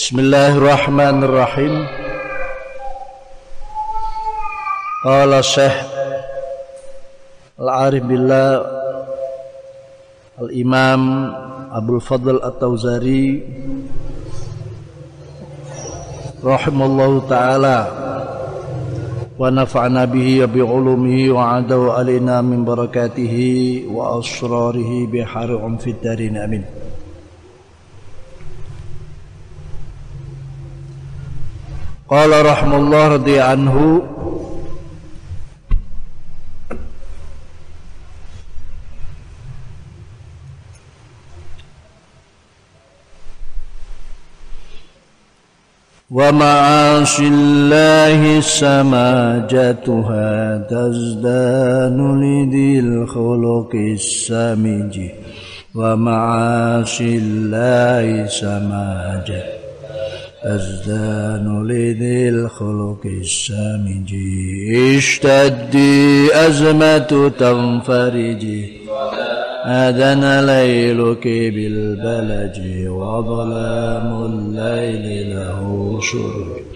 Bismillahirrahmanirrahim. Qala Syekh Al-Arif Billah Al-Imam Abdul Fadl At-Tauzari rahimallahu taala wa nafa'na bihi wa bi ulumihi wa adaw alaina min barakatihi wa asrarihi bi har'um fid قال رحم الله رضي عنه. ومعاصي الله سماجتها تزدان لذي الخلق السمج. ومعاصي الله سماجتها تزدان لذي الخلق السمج اشتدي أزمة تنفرجي أذن ليلك بالبلج وظلام الليل له سرج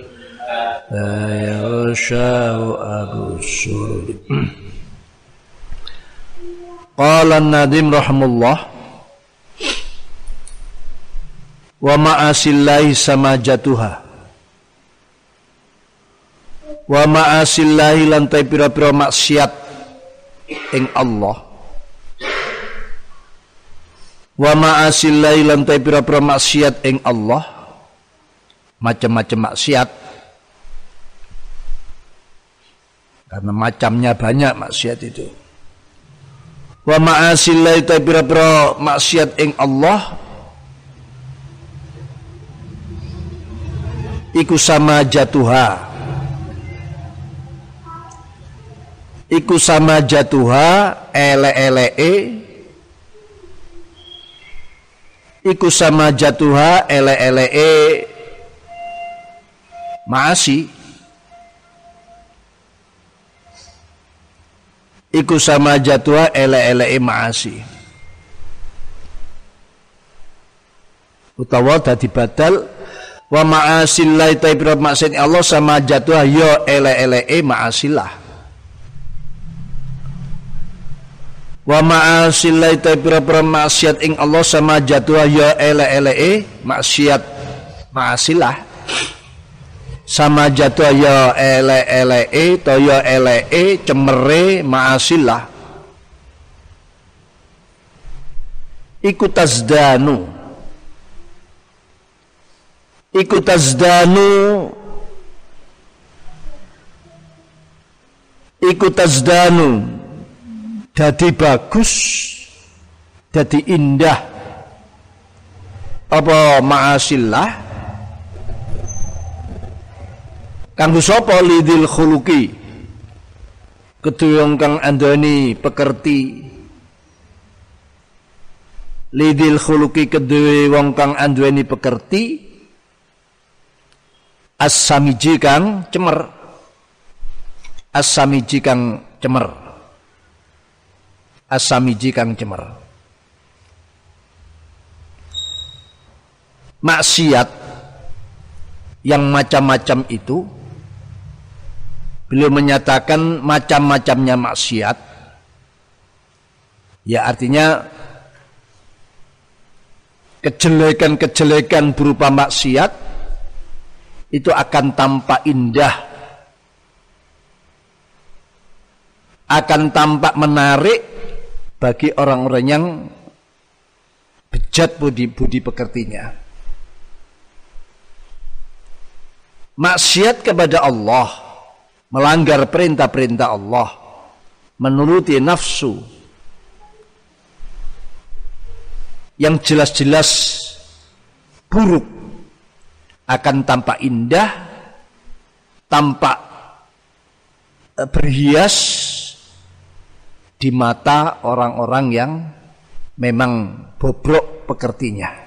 لا يغشاه أبو السرج. قال النادم رحمه الله wa ma'asillahi sama jatuha wa ma'asillahi lantai pira-pira maksiat ing Allah. Wa ma'asillahi lantai pira-pira maksiat ing Allah. Macam-macam maksiat. Karena macamnya banyak maksiat itu. Wa ma'asillahi lantai pira-pira maksiat ing Allah. Iku sama jatuha. Iku sama jatuha ele-ele iku sama jatuha ele-ele e maasi. Iku sama jatuha ele-ele e maasi. Utawa dadi badal wa ma'asillahi ta'ibra maksud Allah sama jatuha yo ele-ele e maasilah. Wa ma'asillahi ta pira-pira maksiat ing Allah sama jatuh ya ele-ele maksiat maasilah. Sama jatuh ya ele-ele to ya ele cemere maasilah. Iku tazdanu iku tazdanu iku tazdanu jadi bagus jadi indah. Apa ma'asillah? Kanggo sapa lidil khuluki keduyung kang andoni pekerti. Lidil khuluki kedue wong kang andweni pekerti as-samiji kang cemer as-samiji kang cemer asamiji kang cemer. Maksiat yang macam-macam itu beliau menyatakan macam-macamnya maksiat ya artinya kejelekan-kejelekan berupa maksiat itu akan tampak indah akan tampak menarik bagi orang-orang yang bejat budi budi pekertinya. Maksiat kepada Allah, melanggar perintah-perintah Allah, menuruti nafsu yang jelas-jelas buruk akan tampak indah, tampak eh, berhias di mata orang-orang yang memang bobrok pekertinya.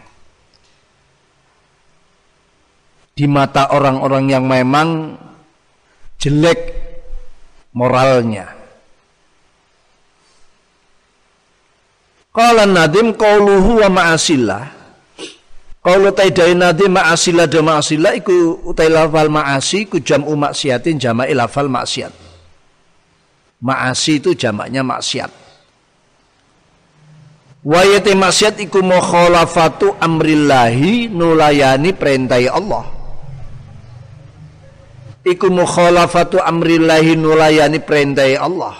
Di mata orang-orang yang memang jelek moralnya. Qala nadim qauluhu wa ma'asillah. Kalau taidai nadi ma'asila dan ma'asila iku utai lafal ma'asi ku jam'u maksiatin jama'i lafal maksiat. Ma'asi itu jamaknya maksiat. Wayate maksiat iku mukhalafatu amrillahi nulayani perintah Allah. Iku mukhalafatu amrillahi nulayani perintah Allah.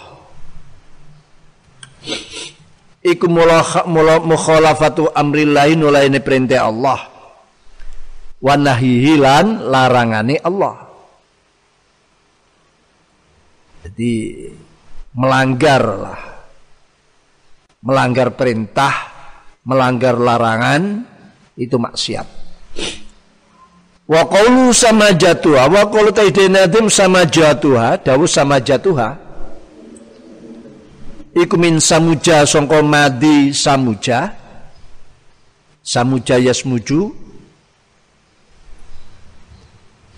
Iku mukhalafatu amrillahi nulayani perintah Allah. Wa nahyihilan larangane Allah. Jadi melanggar lah melanggar perintah, melanggar larangan itu maksiat. Wa qawlu sama jatuha wa qawlu taidinadim sama jatuha dawu sama jatuha iku min samuja sangka madi samuja. Samuja yasmuju.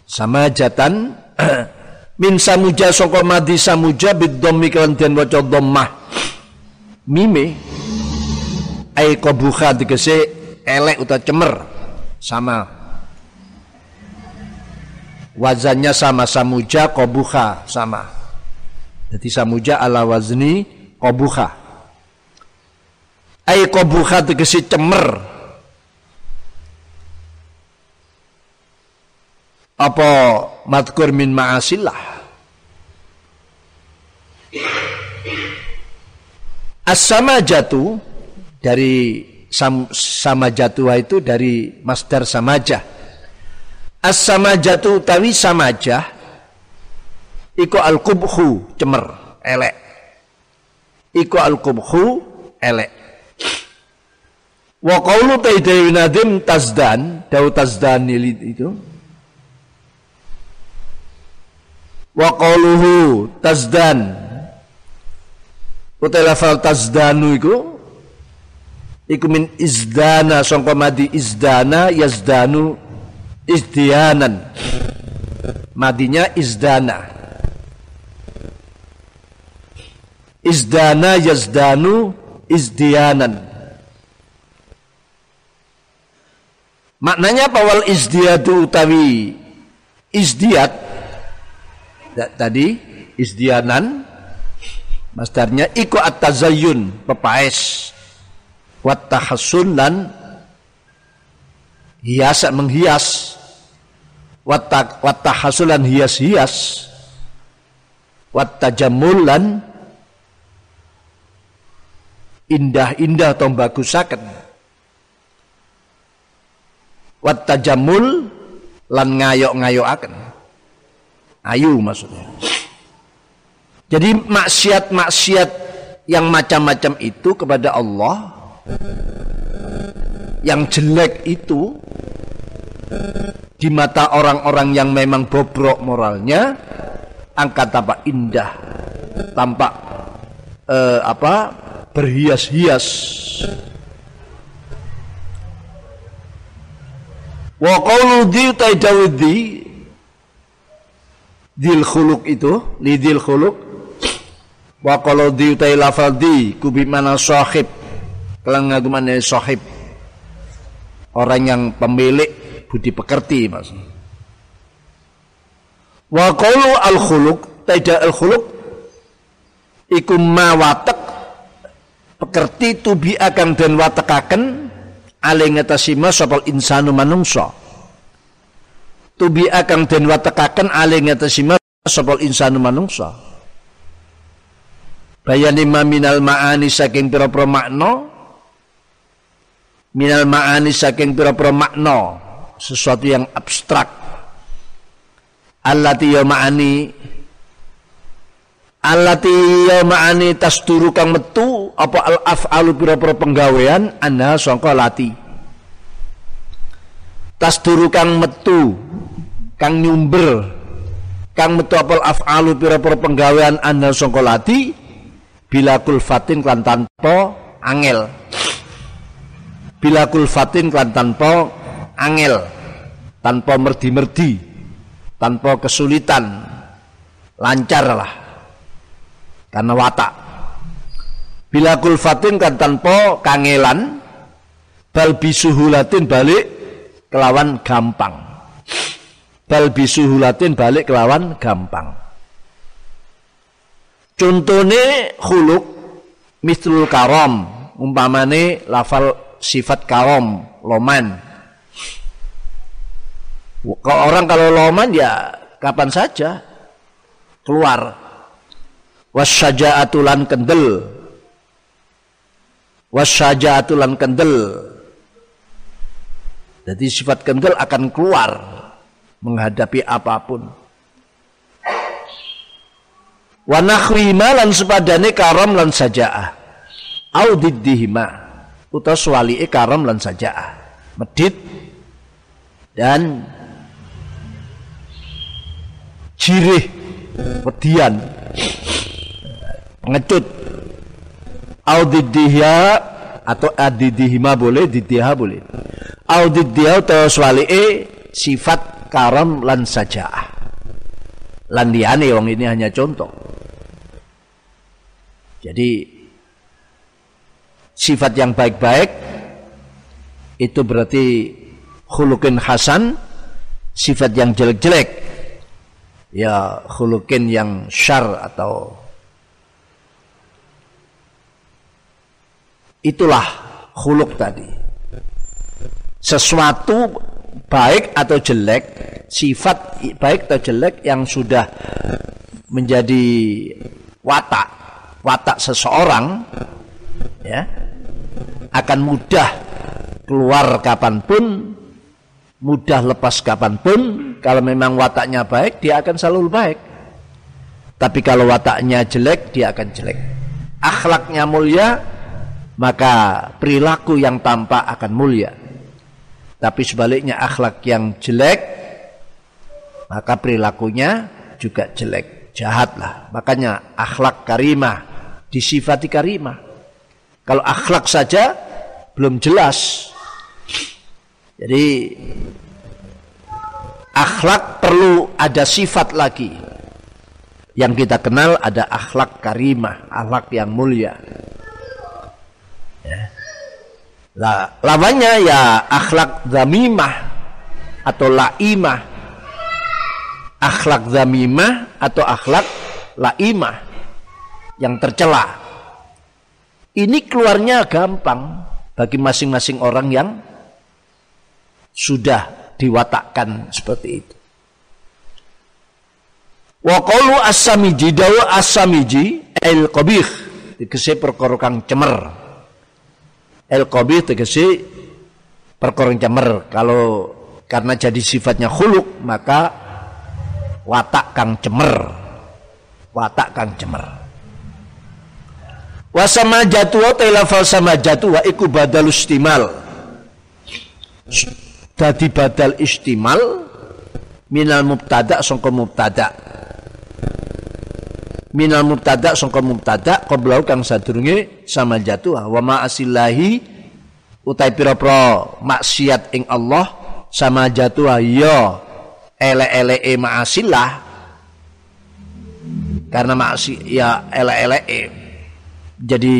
Sama jatan min samuja sangka madi samuja bidhammi kan den waca dhammah. Mime. Ai qabuha tegese elek uta cemer. Sama. Wazannya sama samuja qabuha sama. Jadi samuja ala wazni qabuha ai qabuha tegese cemer apa matkur min ma'asillah As-sama jatuh dari sam, sama jatuh itu dari masdar samaja. As-sama jatuh tawi samaja iku al-kubhu cemer elek. Iku al-kubhu elek. Wa qawlu taidawi nadim tazdan, dawu tazdan itu. Wa qawluhu tazdan utai lafal tazdanu iku. Iku min izdana sangka madi izdana yazdanu izdianan. Madinya izdana izdana yazdanu izdianan maknanya apa wal izdiadu utawi izdiat tadi izdianan Masdarnya iku at-tazayyun, pepaes. Wat tahassun lan hias menghias. Wat tahassulan hias-hias. Wat tajammul lan indah-indah atau bagusaken. Wat tajammul lan ngayok-ngayokaken. Ayu maksudnya. Jadi maksiat-maksiat yang macam-macam itu kepada Allah yang jelek itu di mata orang-orang yang memang bobrok moralnya angkat apa indah tampak eh, apa berhias-hias. Wa qawlu di taidawudi dil khuluk itu lidil khuluk Wa kalau diutai lafal di kubi mana sahib. Kelang mana sahib. Orang yang pemilik budi pekerti mas. Wa qalu al khuluq tidak al khuluq iku mawatek pekerti tubi akan dan watekaken ale ngatasima sopal insanu manungsa. Tubi akan dan watekaken ale ngatasima sopal insanu manungsa. Bayan lima minal ma'ani saking pira-pira makna. Minal ma'ani saking pira-pira makna sesuatu yang abstrak. Allati ya ma'ani allati ya ma'ani tasduru kang metu apa al af'alu pira-pira penggawean? Anha sangka lati. Tasduru kang metu kang nyumber kang metu apa al af'alu pira-pira penggawean? Anha sangka lati. Bila kulfatin klan tanpa angel. Bila kulfatin klan tanpa angel. Tanpa merdi-merdi. Tanpa kesulitan. Lancar lah karena watak. Bila kulfatin kan tanpa kangelan bal bisuhulatin balik kelawan gampang. Bal bisuhulatin balik kelawan gampang. Contohnya khuluk mislul karom umpamane lafal sifat karom loman. Kalau orang kalau loman ya kapan saja keluar wasyaja'atulan kendel. Wasyaja'atulan kendel. Jadi sifat kendel akan keluar menghadapi apa pun. Wa nahwi lan sepadane karam lan saja'ah. Au diddihima utawa swalike karam lan saja'ah. Medit dan jirih pedian pengecut au diddihya atau adidihima boleh didiha boleh. Au diddiha utawa swalike sifat karam lan saja'ah. Lan liyane wong ini hanya contoh. Jadi sifat yang baik-baik itu berarti khulukin hasan sifat yang jelek-jelek ya khulukin yang syar atau itulah khuluk tadi sesuatu baik atau jelek sifat baik atau jelek yang sudah menjadi watak watak seseorang ya akan mudah keluar kapan pun, mudah lepas kapan pun. Kalau memang wataknya baik, dia akan selalu baik. Tapi kalau wataknya jelek, dia akan jelek. Akhlaknya mulia, maka perilaku yang tampak akan mulia. Tapi sebaliknya akhlak yang jelek, maka perilakunya juga jelek, jahatlah. Makanya akhlak karimah disifati karimah. Kalau akhlak saja belum jelas. Jadi akhlak perlu ada sifat lagi. Yang kita kenal ada akhlak karimah, akhlak yang mulia. Ya. Lah, lawannya ya akhlak zamimah atau laimah. Akhlak zamimah atau akhlak laimah yang tercela. Ini keluarnya gampang bagi masing-masing orang yang sudah diwatakkan seperti itu. Wa qalu as-samiji dawa as-samiji el qabih tegese perkara kang cemer. El qabih tegese perkara cemer. Kalau karena jadi sifatnya khuluk maka watak kang cemer. Watak kang cemer. Wasama jatu wa lafal sama jatu wa iku badal istimal. Dadi badal istimal minal mubtada sangka mubtada. Minal mubtada sangka mubtada qablau kang sadurunge sama jatu wa ma asillahi utai pira-pira maksiat ing Allah sama jatu ya ele-ele e ma'asillah karena maksi ya ele-ele e jadi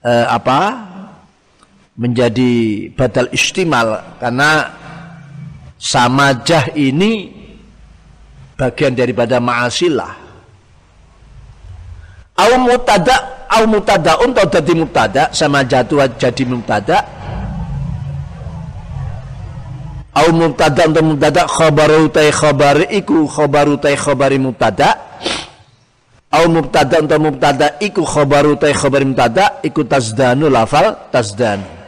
eh, apa menjadi badal istimal. Karena samajah ini bagian daripada ma'asilah au mutada au mutadaun atau jadi mutada sama jatuh jadi mutada. Au mutada untuk mutada khabaru tay khabari iku khabaru tay khabari mutada. Au mubtada untuk mubtada iku khabaru ta khabar mubtada iku tazdanu lafal tazdan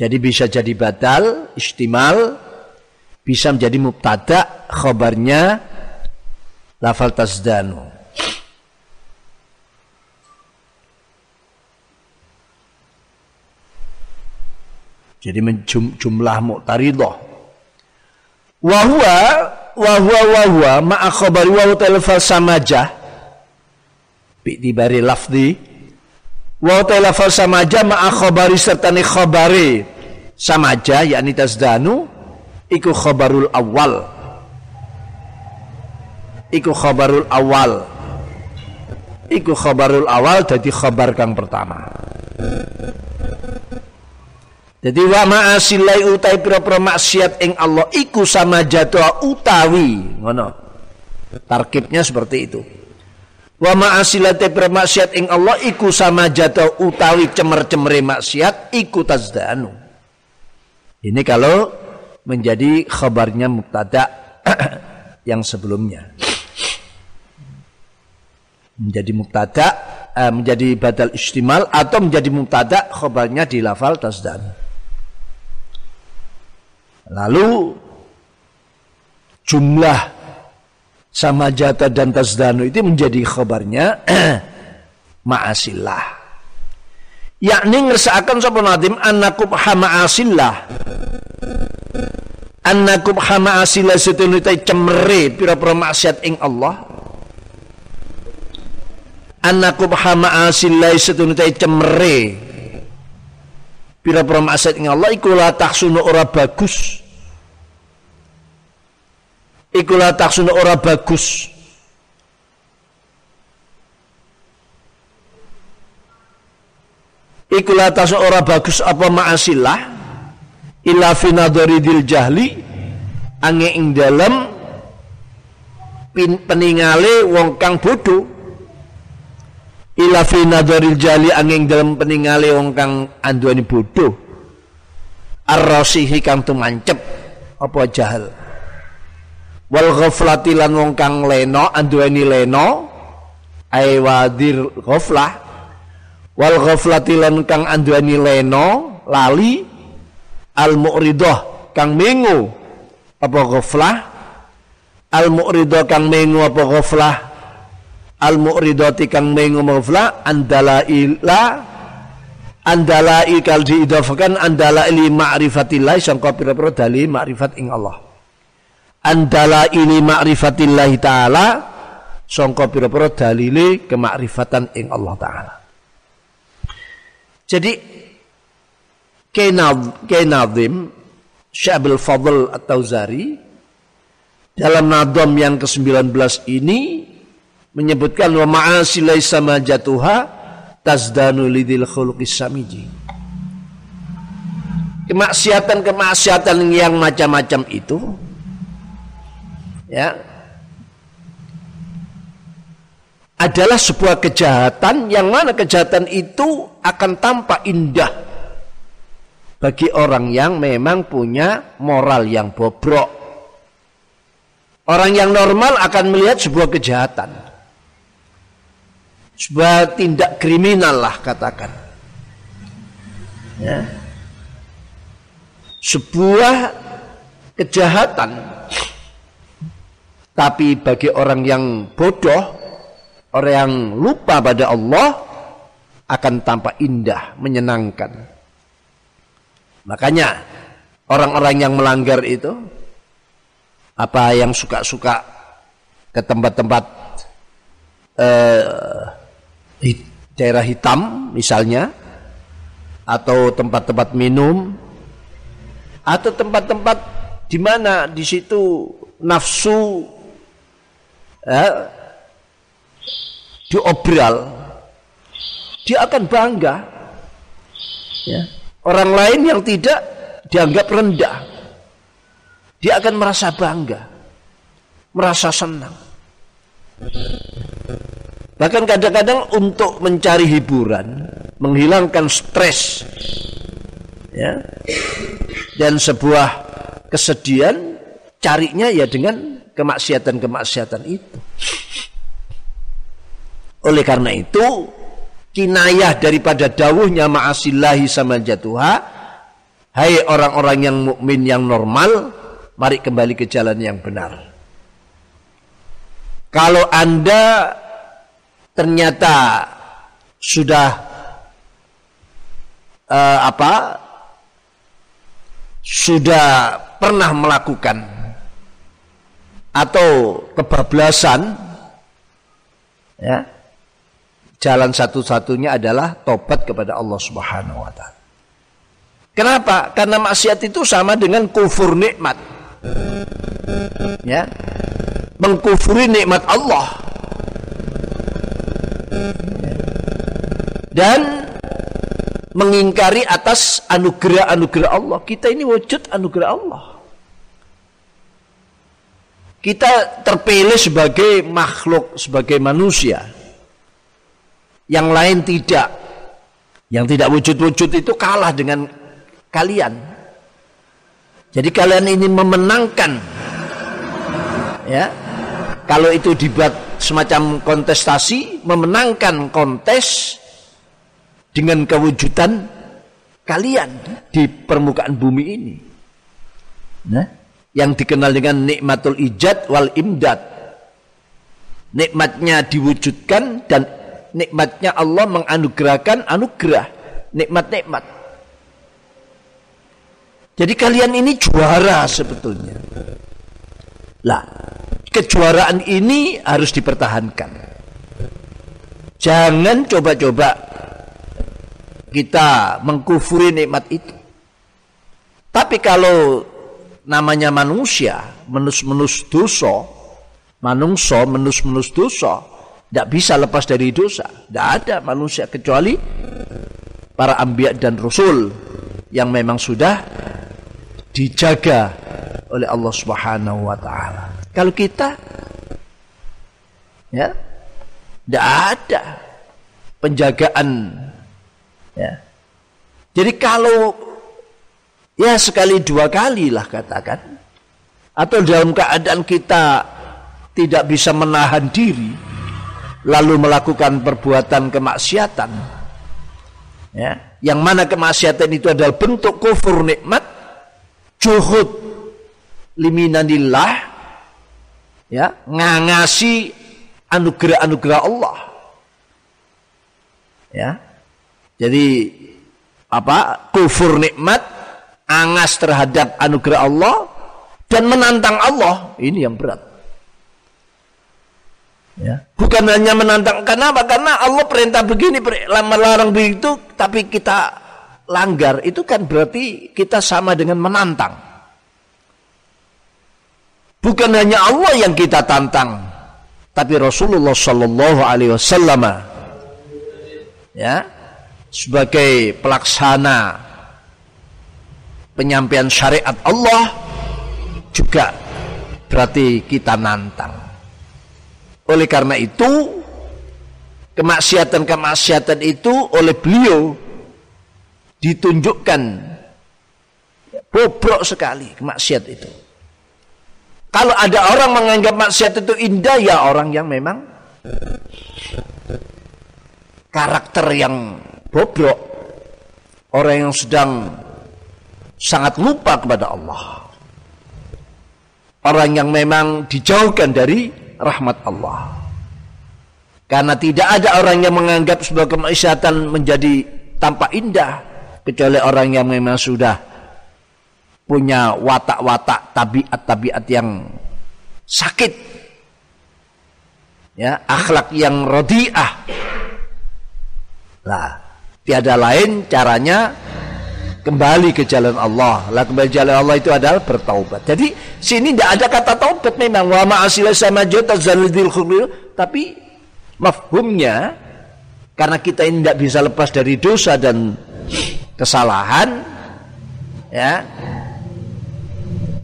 jadi bisa jadi badal istimal bisa menjadi mubtada khabarnya lafal tazdanu jadi jumlah muqtaridah wa huwa wa huwa wa huwa ma'a khabari wa talfal samajah bi'tibari lafdi wa ta'ala fal samaja ma'a khabari sertani khabari samaja yakni tasdanu iku khabarul awal. Iku khabarul awal. Iku khabarul awal jadi khabar kang pertama Jadi wa ma'asilai utai pira-pira maksiat ing Allah iku sama jatuh utawi ngono. Tarkibnya seperti itu. Wa ma'asilate pira maksiat ing Allah iku sama jatuh utawi cemer-cemere maksiat iku tazdanu. Ini kalau menjadi khabarnya mubtada yang sebelumnya. Menjadi mubtada eh, menjadi badal istimal atau menjadi mubtada khabarnya di lafal tasdan. Lalu jumlah sama jata dan tasdanu itu menjadi khabarnya ma'asillah. Yakni ngersaakan sapa nadim annakum hama'asillah. Annakum hama'asillah setunutai cemere pira-pira maksiat ing Allah. Annakum hama'asillah setunutai cemere pira-pira maksiat ing Allah iku la tahsunu ora bagus iku la taksuna ora bagus. Iku la ora bagus apa ma'asillah? Illa fi dil jahli ange ing dalem peningale wong kang bodoh ila fi nadharil jali angin dalam peningale wong kang anduani bodoh arrosihi kang tumancep apa jahal wal ghaflati lan wong kang leno anduweni leno ai wadir ghaflah. Wal ghaflati lan kang anduweni leno lali. Al mu'ridah kang mengu apa ghaflah? Al mu'ridah kang mengu apa ghaflah? Al mu'ridati kang mengu ghaflah? Andala ila andala ikal diidafakan andala ili ma'rifatillah sangka pira-pira dalil ma'rifat ing Allah andala ini ma'rifatillahi taala sangka pira-pira dalile kemakrifatan ing Allah taala. Jadi Kainazim Syabul Fadl At-Tauzari dalam nadom yang ke-19 ini menyebutkan wa ma'asi laisa majatuha tazdanu lidil khuluqis samiji. Kemaksiatan-kemaksiatan yang macam-macam itu ya adalah sebuah kejahatan yang mana kejahatan itu akan tampak indah bagi orang yang memang punya moral yang bobrok. Orang yang normal akan melihat sebuah kejahatan. Sebuah tindak kriminal lah katakan. Ya. Sebuah kejahatan tapi bagi orang yang bodoh, orang yang lupa pada Allah akan tampak indah, menyenangkan. Makanya orang-orang yang melanggar itu apa yang suka-suka ke tempat-tempat eh, daerah hitam misalnya atau tempat-tempat minum atau tempat-tempat di mana di situ nafsu eh, diobral, dia akan bangga. Ya. Orang lain yang tidak dianggap rendah, dia akan merasa bangga, merasa senang. Bahkan kadang-kadang untuk mencari hiburan, menghilangkan stres, ya, dan sebuah kesedihan, carinya ya dengan kemaksiatan-kemaksiatan itu. Oleh karena itu, kinayah daripada dawuhnya ma'asillahi sama jatuha, hai orang-orang yang mukmin yang normal, mari kembali ke jalan yang benar. Kalau Anda ternyata sudah uh, apa? Sudah pernah melakukan atau kebablasan ya jalan satu-satunya adalah tobat kepada Allah Subhanahu wa taala. Kenapa? Karena maksiat itu sama dengan kufur nikmat. Ya. Mengkufuri nikmat Allah. Dan mengingkari atas anugerah-anugerah Allah. Kita ini wujud anugerah Allah. Kita terpilih sebagai makhluk, sebagai manusia. Yang lain tidak. Yang tidak wujud-wujud itu kalah dengan kalian. Jadi kalian ini memenangkan ya. Kalau itu dibuat semacam kontestasi, memenangkan kontes dengan kewujudan kalian di permukaan bumi ini. Nah, yang dikenal dengan nikmatul ijad wal imdad. Nikmatnya diwujudkan dan nikmatnya Allah menganugerahkan anugerah, nikmat-nikmat. Jadi kalian ini juara sebetulnya. Lah, kejuaraan ini harus dipertahankan. Jangan coba-coba kita mengkufuri nikmat itu. Tapi kalau namanya manusia, menus-menus dosa, manungso menus-menus dosa, tidak bisa lepas dari dosa. Tidak ada manusia kecuali para ambiak dan rasul yang memang sudah dijaga oleh Allah Subhanahu wa taala. Kalau kita ya tidak ada penjagaan Ya. Jadi kalau ya sekali dua kali lah katakan. Atau dalam keadaan kita tidak bisa menahan diri lalu melakukan perbuatan kemaksiatan. Ya yang mana kemaksiatan itu adalah bentuk kufur nikmat juhud liminanillah ya ngangasi anugerah-anugerah Allah. Ya jadi apa? Kufur nikmat, angas terhadap anugerah Allah dan menantang Allah. Ini yang berat. Ya. Bukan hanya menantang kenapa? Karena Allah perintah begini, melarang begitu, tapi kita langgar. Itu kan berarti kita sama dengan menantang. Bukan hanya Allah yang kita tantang, tapi Rasulullah Shallallahu Alaihi Wasallam, ya, sebagai pelaksana penyampaian syariat Allah juga berarti kita nantang. Oleh karena itu kemaksiatan-kemaksiatan itu oleh beliau ditunjukkan bobrok sekali kemaksiat itu. Kalau ada orang menganggap maksiat itu indah ya orang yang memang karakter yang bobrok, orang yang sedang sangat lupa kepada Allah. Orang yang memang dijauhkan dari rahmat Allah. Karena tidak ada orang yang menganggap sebuah kemaksiatan menjadi tampak indah kecuali orang yang memang sudah punya watak-watak tabiat-tabiat yang sakit. Ya, akhlak yang rodiah. Lah, Tiada lain caranya kembali ke jalan Allah. Lah kembali jalan Allah itu adalah bertaubat. Jadi sini tidak ada kata taubat memang wa ma'asila sama jota zalidil tapi mafhumnya karena kita ini tidak bisa lepas dari dosa dan kesalahan ya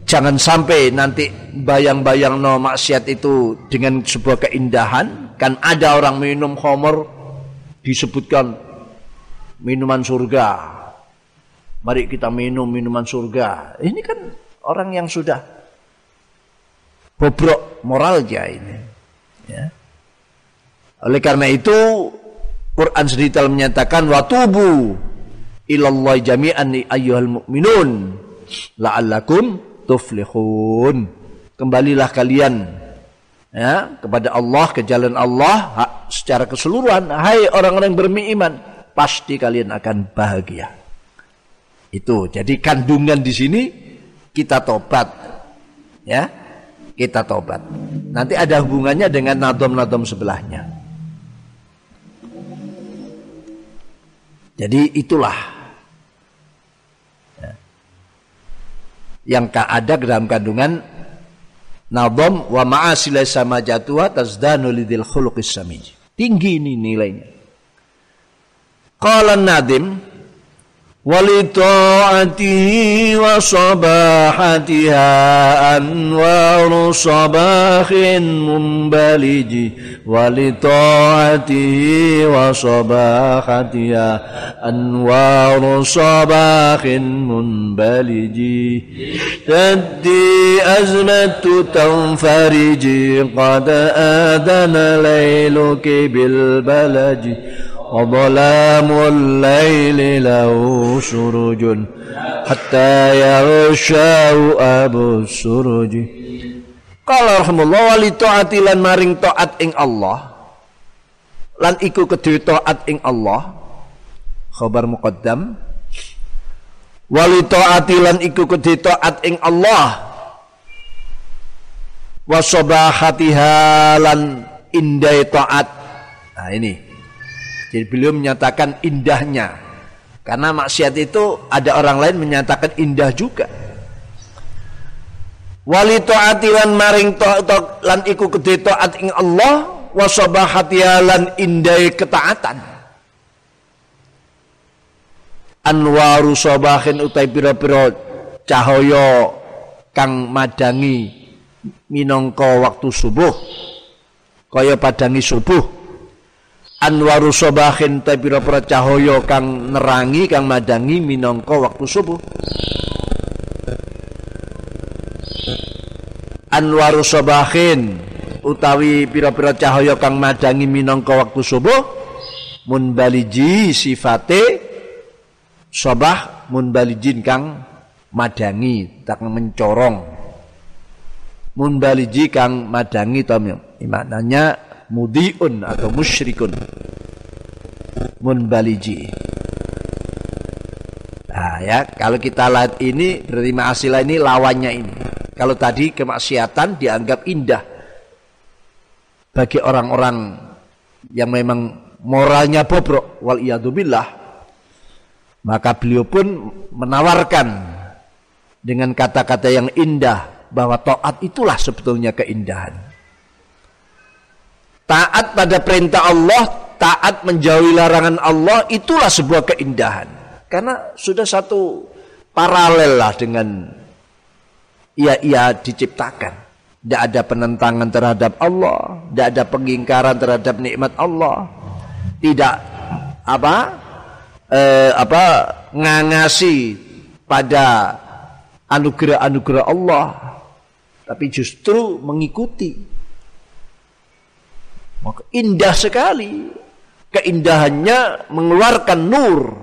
jangan sampai nanti bayang-bayang no maksiat itu dengan sebuah keindahan kan ada orang minum khamr disebutkan minuman surga. Mari kita minum minuman surga. Ini kan orang yang sudah bobrok moralnya ini. Ya. Oleh karena itu Quran sendiri menyatakan watubu ilallah jami'an ayyuhal mu'minun la'allakum tuflihun. Kembalilah kalian ya kepada Allah ke jalan Allah secara keseluruhan hai orang-orang beriman pasti kalian akan bahagia. Itu. Jadi kandungan di sini kita tobat. Ya. Kita tobat. Nanti ada hubungannya dengan nadom-nadom sebelahnya. Jadi itulah ya. yang ada dalam kandungan nadom wa ma'asila sama jatuha tazdanu lidil khuluqis samij. Tinggi ini nilainya. Qala Nadim ولطاعته وصباحتها أنوار صباح منبلج ولطاعته وصباحتها أنوار صباح منبلج. تدي أزمة تنفرج قد آذن ليلك بالبلج. وظلام الليل له سرج حتى يغشاه أبو السرج Qala rahimullah wali taati lan maring taat ing Allah lan iku kedue taat ing Allah khabar muqaddam wali taati lan iku kedue taat ing Allah wa sabahatiha lan indai taat nah ini jadi beliau menyatakan indahnya. Karena maksiat itu ada orang lain menyatakan indah juga. Wali taati lan maring ta'at lan iku gede taat ing Allah wa lan indai ketaatan. Anwaru sabahin utai pira-pira cahaya kang madangi minangka waktu subuh kaya padangi subuh anwaru sobahin ta pira-pira cahaya kang nerangi kang madangi minangka waktu subuh. Anwaru sobahin utawi pira-pira cahaya kang madangi minangka waktu subuh munbaliji sifate sobah munbalijin kang madangi tak mencorong. Munbaliji kang madangi to maknanya mudiun atau musyrikun. Munbaliji. Nah ya kalau kita lihat ini berarti ma'asilah ini lawannya ini. Kalau tadi kemaksiatan dianggap indah bagi orang-orang yang memang moralnya bobrok wal billah maka beliau pun menawarkan dengan kata-kata yang indah bahwa taat itulah sebetulnya keindahan Taat pada perintah Allah, taat menjauhi larangan Allah, itulah sebuah keindahan. Karena sudah satu paralel lah dengan ia ia diciptakan. Tidak ada penentangan terhadap Allah, tidak ada pengingkaran terhadap nikmat Allah, tidak apa eh, apa ngangasi pada anugerah-anugerah Allah, tapi justru mengikuti maka indah sekali. Keindahannya mengeluarkan nur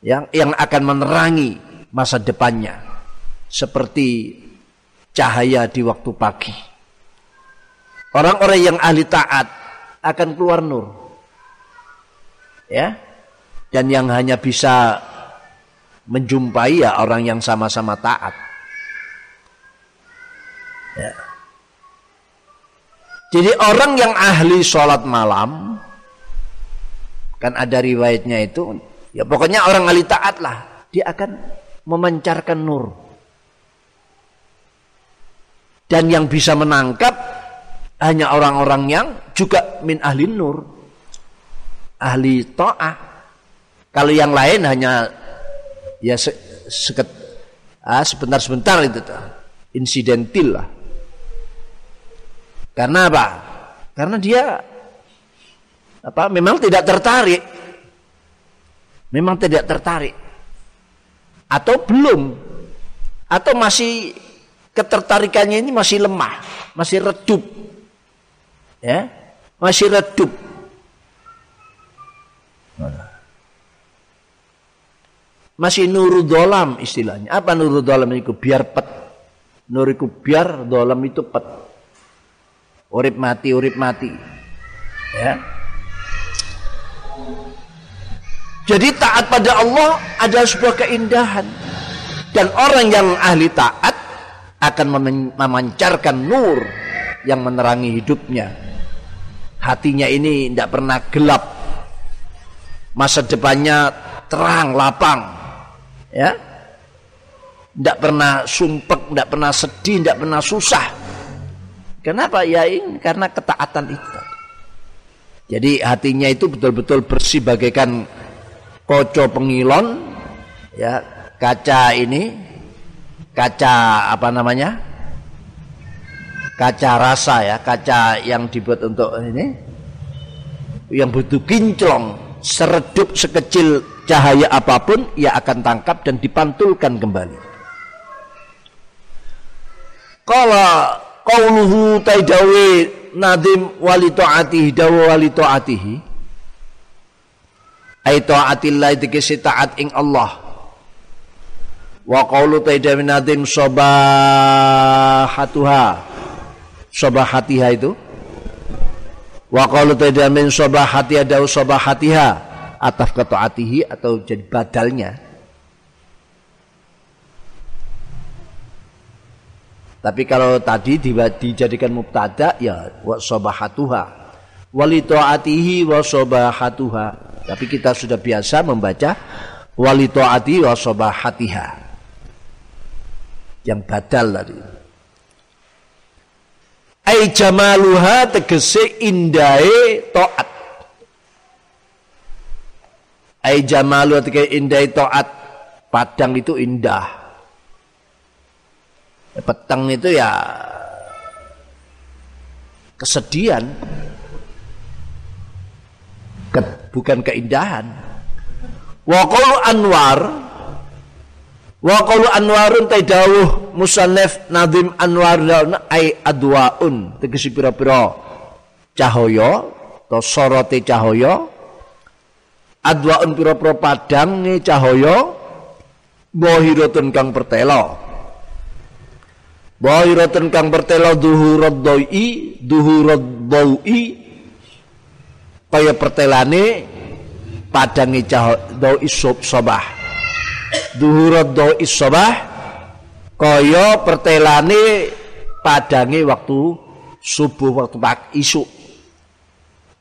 yang yang akan menerangi masa depannya seperti cahaya di waktu pagi. Orang-orang yang ahli taat akan keluar nur. Ya. Dan yang hanya bisa menjumpai ya orang yang sama-sama taat. Ya. Jadi orang yang ahli sholat malam kan ada riwayatnya itu ya pokoknya orang ahli taat lah. Dia akan memancarkan nur. Dan yang bisa menangkap hanya orang-orang yang juga min ahli nur. Ahli to'ah. Kalau yang lain hanya ya se seket, ah, sebentar-sebentar itu tuh insidentil lah karena apa? Karena dia apa? Memang tidak tertarik. Memang tidak tertarik. Atau belum. Atau masih ketertarikannya ini masih lemah, masih redup. Ya, masih redup. Masih nuru dolam istilahnya. Apa nuru dolam itu? Biar pet. Nuriku biar dolam itu pet urip mati urip mati. Ya. Jadi taat pada Allah adalah sebuah keindahan. Dan orang yang ahli taat akan memancarkan nur yang menerangi hidupnya. Hatinya ini tidak pernah gelap. Masa depannya terang lapang. Ya. Tidak pernah sumpek tidak pernah sedih tidak pernah susah Kenapa? Ya ini karena ketaatan itu. Jadi hatinya itu betul-betul bersih bagaikan koco pengilon ya kaca ini kaca apa namanya kaca rasa ya kaca yang dibuat untuk ini yang butuh kinclong seredup sekecil cahaya apa pun ia akan tangkap dan dipantulkan kembali kalau qauluhu taidawi nadim wali taatihi dawa wali taatihi. Ay taatillah dikisi taat ing Allah. Wa qaulu taidawi nadim sobahatuha. Sobahatiha itu. Wa qalu tidak min sobahatiha dau sobahatiha. Ataf atihi atau jadi badalnya tapi kalau tadi dijadikan mubtada ya wa sobahatuha. Wali taatihi wa sobahatuha. Tapi kita sudah biasa membaca wali taati wa sobahatiha. Yang badal tadi. Ai jamaluha tegese indahe taat ai jamalu tegese indahe taat padang itu indah petang itu ya kesedihan. Ke, bukan keindahan. Wa anwar Wa qalu anwarun taidawuh musannaf nadim anwar ai adwaun. Tegesi pira-pira cahaya to sorote cahaya. Adwaun pira-pira padange cahaya bahiratun kang pertela bahiratun kang pertela duhurad doi duhurad doi kaya pertelane padange cahaya doi sabah duhurat do isobah kaya pertelane padange waktu subuh waktu pagi isu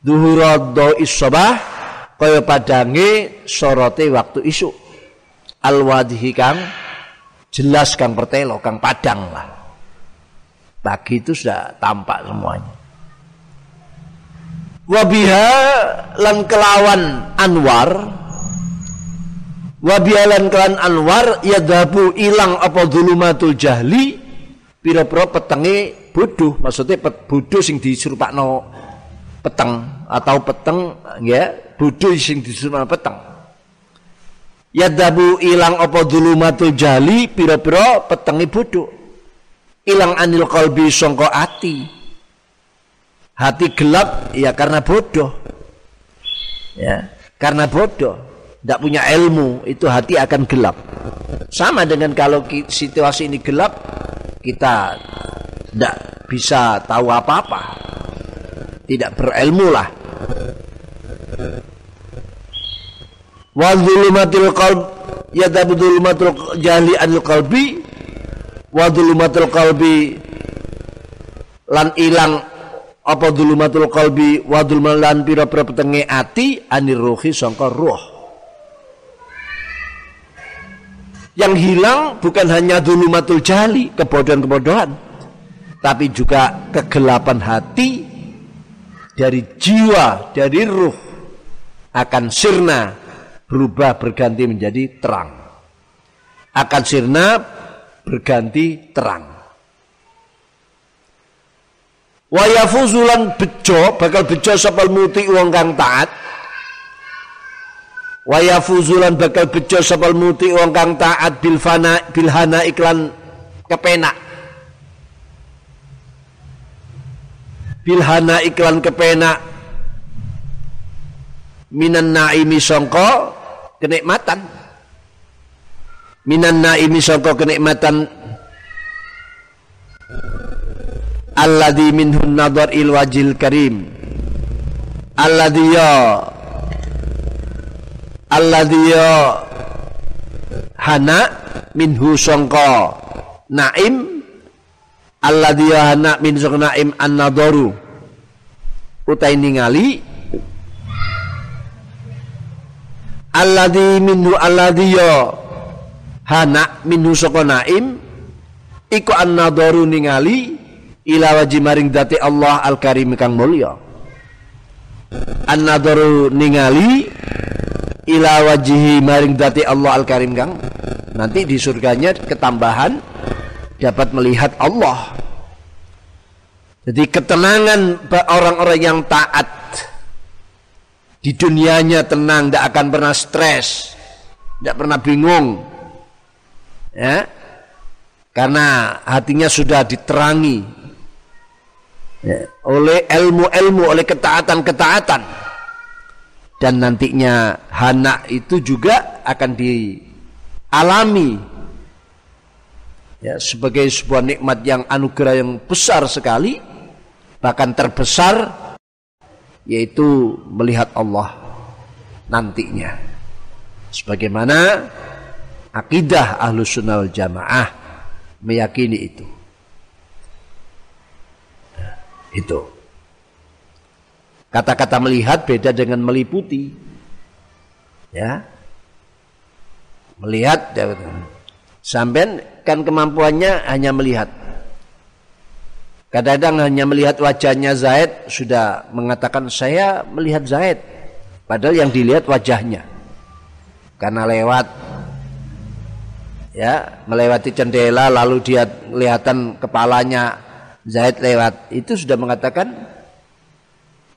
duhurat do isobah kaya padange sorote waktu isu al wadhi kang jelas kang pertelo kang padang lah pagi itu sudah tampak semuanya. Wabiha lan kelawan anwar wabialan kelan anwar yadhabu ilang apa zulumatul jahli pira-pira petenge bodoh. Maksudnya bodoh sing disurupakno peteng atau peteng ya bodoh sing disurupakno peteng. Yadhabu ilang apa zulumatul jahli pira-pira petenge bodoh ilang anil qalbi sangka ati hati gelap ya karena bodoh ya karena bodoh tidak punya ilmu, itu hati akan gelap. Sama dengan kalau situasi ini gelap, kita tidak bisa tahu apa-apa. Tidak berilmu lah. Wa dzulumatil qalb yadabu dzulumatul jahli anil qalbi wa dzulumatul qalbi lan ilang. Apa dzulumatul qalbi? Wa dzulumal lan pira-pira petenge ati? Anir ruhi sangka ruh. Yang hilang bukan hanya dulumatul jali, kebodohan-kebodohan, tapi juga kegelapan hati dari jiwa, dari ruh akan sirna berubah berganti menjadi terang. Akan sirna berganti terang. Wayafuzulan bejo bakal bejo sapal muti uang kang taat. Wa yafuzulan bakal bejo sapal muti wong kang taat bil fana bil hana iklan kepenak. Bil hana iklan kepenak. Minan naimi sangka kenikmatan minan naimi sangka kenikmatan alladhi minhun nadar il wajil karim. Alladhi ya alladhiya hana minhu sangka naim alladhiya hana min sangka naim an-nadaru utai ningali alladhi minhu alladhiya hana minhu sangka naim iku an-nadaru ningali ila wajib maring dati Allah al-karim kang mulya an-nadaru ningali ila wajihi maring dati Allah Al-Karim Kang nanti di surganya ketambahan dapat melihat Allah. Jadi ketenangan orang-orang yang taat di dunianya tenang tidak akan pernah stres tidak pernah bingung ya? Karena hatinya sudah diterangi ya, oleh ilmu-ilmu oleh ketaatan-ketaatan. Dan nantinya hana itu juga akan dialami ya sebagai sebuah nikmat yang anugerah yang besar sekali bahkan terbesar yaitu melihat Allah nantinya. Sebagaimana akidah ahlu sunnah wal jamaah meyakini itu itu Kata-kata melihat beda dengan meliputi. Ya. Melihat sampai kan kemampuannya hanya melihat. Kadang-kadang hanya melihat wajahnya Zaid sudah mengatakan saya melihat Zaid. Padahal yang dilihat wajahnya. Karena lewat ya melewati jendela lalu dia kelihatan kepalanya Zaid lewat itu sudah mengatakan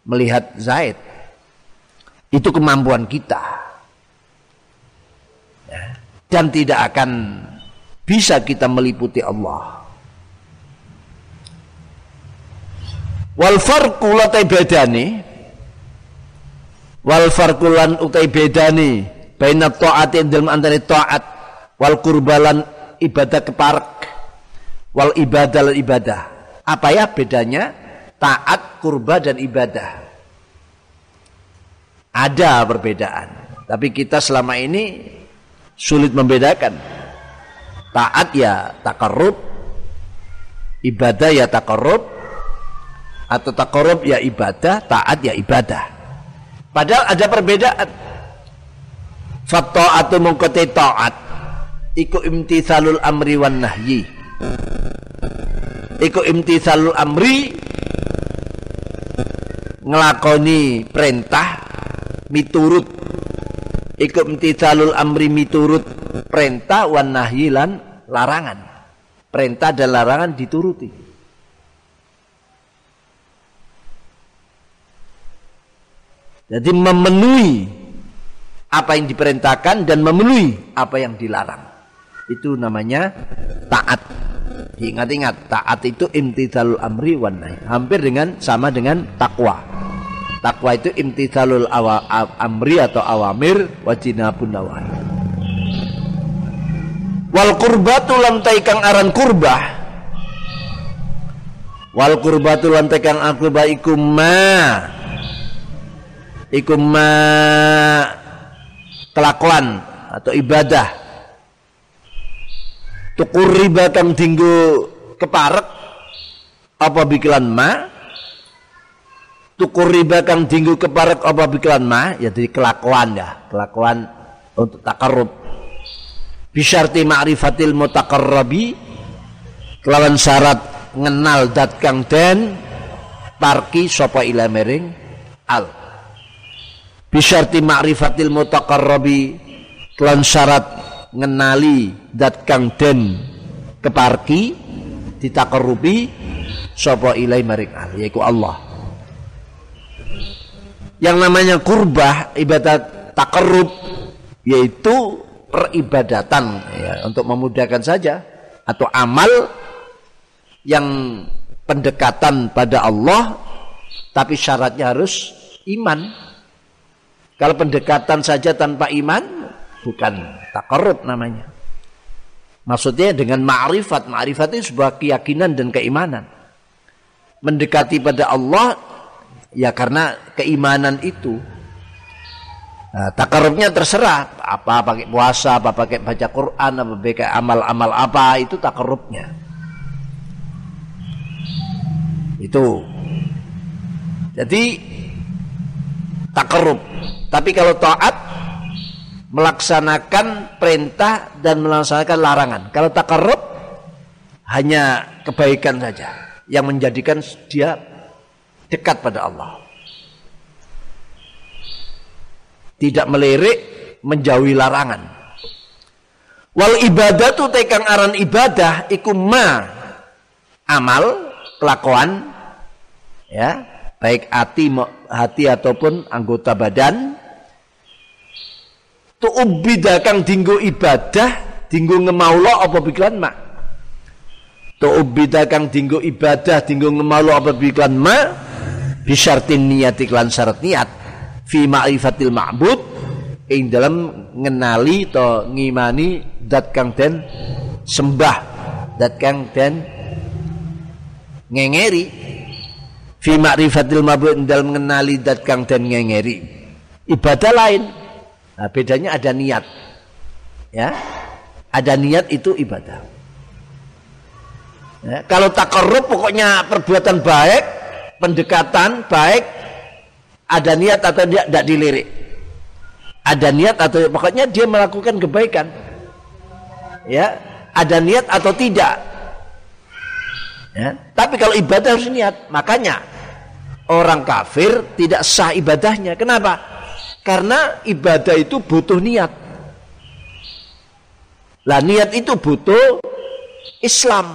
melihat Zaid. Itu kemampuan kita. Ya. Dan tidak akan bisa kita meliputi Allah. Wal farqu latai bedani wal farqu lan utai bedani baina ta'ati dalam antara ta'at wal kurbalan ibadah keparak wal ibadah ibadah. Apa ya bedanya? taat, kurba dan ibadah. Ada perbedaan. Tapi kita selama ini sulit membedakan. Taat ya takarrub, ibadah ya takarrub, atau takarrub ya ibadah, taat ya ibadah. Padahal ada perbedaan. atau mengkotai taat. Iku imtithalul amri wan nahyi. Iku imtithalul amri ngelakoni perintah miturut. Ikut imtithalul amri miturut perintah wan nahyilan larangan. Perintah dan larangan dituruti. Jadi memenuhi apa yang diperintahkan dan memenuhi apa yang dilarang itu namanya taat ingat-ingat taat itu imtithalul amri wan nahi hampir dengan sama dengan takwa Takwa itu imtithalul awa, amri atau awamir wajinabun nawahi. Wal kurbatu lantai kang aran kurbah. Wal kurbatu lantai kang kurbah iku ma. Ma kelakuan atau ibadah. Tukur riba kang tinggu keparek apa bikilan ma? Tukur riba kang dinggu keparek apa bikilan ma? Ya jadi kelakuan ya kelakuan untuk takarrub. Bisyarti ma'rifatil mutakarrabi kelawan syarat ngenal dat kang den parki sapa ila mering al. Bisyarti ma'rifatil mutakarrabi kelawan syarat ngenali dat kang den keparki ditakarrubi sapa ilai maring al yaiku Allah. Yang namanya kurbah ibadat takarrub yaitu peribadatan ya, untuk memudahkan saja atau amal yang pendekatan pada Allah tapi syaratnya harus iman. Kalau pendekatan saja tanpa iman bukan takarrub namanya maksudnya dengan ma'rifat ma'rifat itu sebuah keyakinan dan keimanan mendekati pada Allah Ya karena keimanan itu. Nah, takarubnya terserah apa pakai puasa, apa pakai baca Quran, apa pakai amal-amal apa itu takarubnya. Itu. Jadi takarub. Tapi kalau taat melaksanakan perintah dan melaksanakan larangan. Kalau takarub hanya kebaikan saja yang menjadikan dia dekat pada Allah. Tidak melirik, menjauhi larangan. Wal ibadah tu tekang aran ibadah iku ma amal kelakuan ya baik hati hati ataupun anggota badan tu ubida kang dinggo ibadah dinggo ngemaulo apa pikiran mak? Tu ubida kang dinggo ibadah dinggo ngemaulo apa pikiran mak? Bisyartin niat iklan syarat niat. Fi ma'rifatil ma'bud ing dalam ngenali to ngimani dat kang den sembah dat kang den ngengeri. Fi ma'rifatil ma'bud dalam mengenali dat kang den ngengeri. Ibadah lain nah, bedanya ada niat. Ya. Ada niat itu ibadah. Ya, kalau takarrub pokoknya perbuatan baik pendekatan baik ada niat atau tidak tidak dilirik. Ada niat atau pokoknya dia melakukan kebaikan. Ya ada niat atau tidak. Ya tapi kalau ibadah harus niat. Makanya orang kafir tidak sah ibadahnya. Kenapa karena ibadah itu butuh niat lah niat itu butuh Islam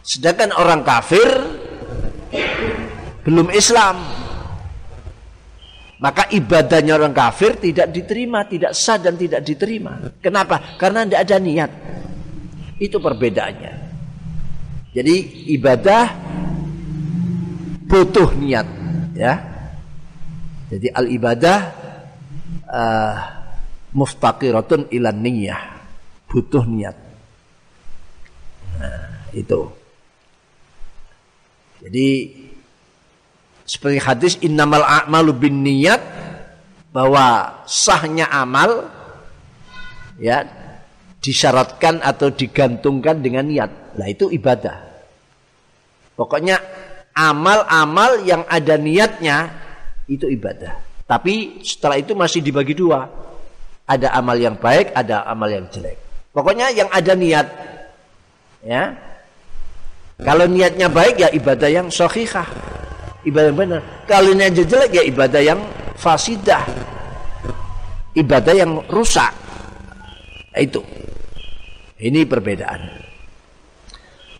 sedangkan orang kafir belum Islam maka ibadahnya orang kafir tidak diterima, tidak sah dan tidak diterima. Kenapa? Karena tidak ada niat. Itu perbedaannya. Jadi ibadah butuh niat, ya. Jadi al ibadah uh, muftaqiratun ilan niyah, butuh niat. Nah, itu. Jadi seperti hadis innamal a'malu bin niat bahwa sahnya amal ya disyaratkan atau digantungkan dengan niat. Lah itu ibadah. Pokoknya amal-amal yang ada niatnya itu ibadah. Tapi setelah itu masih dibagi dua. Ada amal yang baik, ada amal yang jelek. Pokoknya yang ada niat. Ya. Kalau niatnya baik ya ibadah yang sahihah ibadah yang benar. Kalau aja jelek ya ibadah yang fasidah. Ibadah yang rusak. Itu. Ini perbedaan.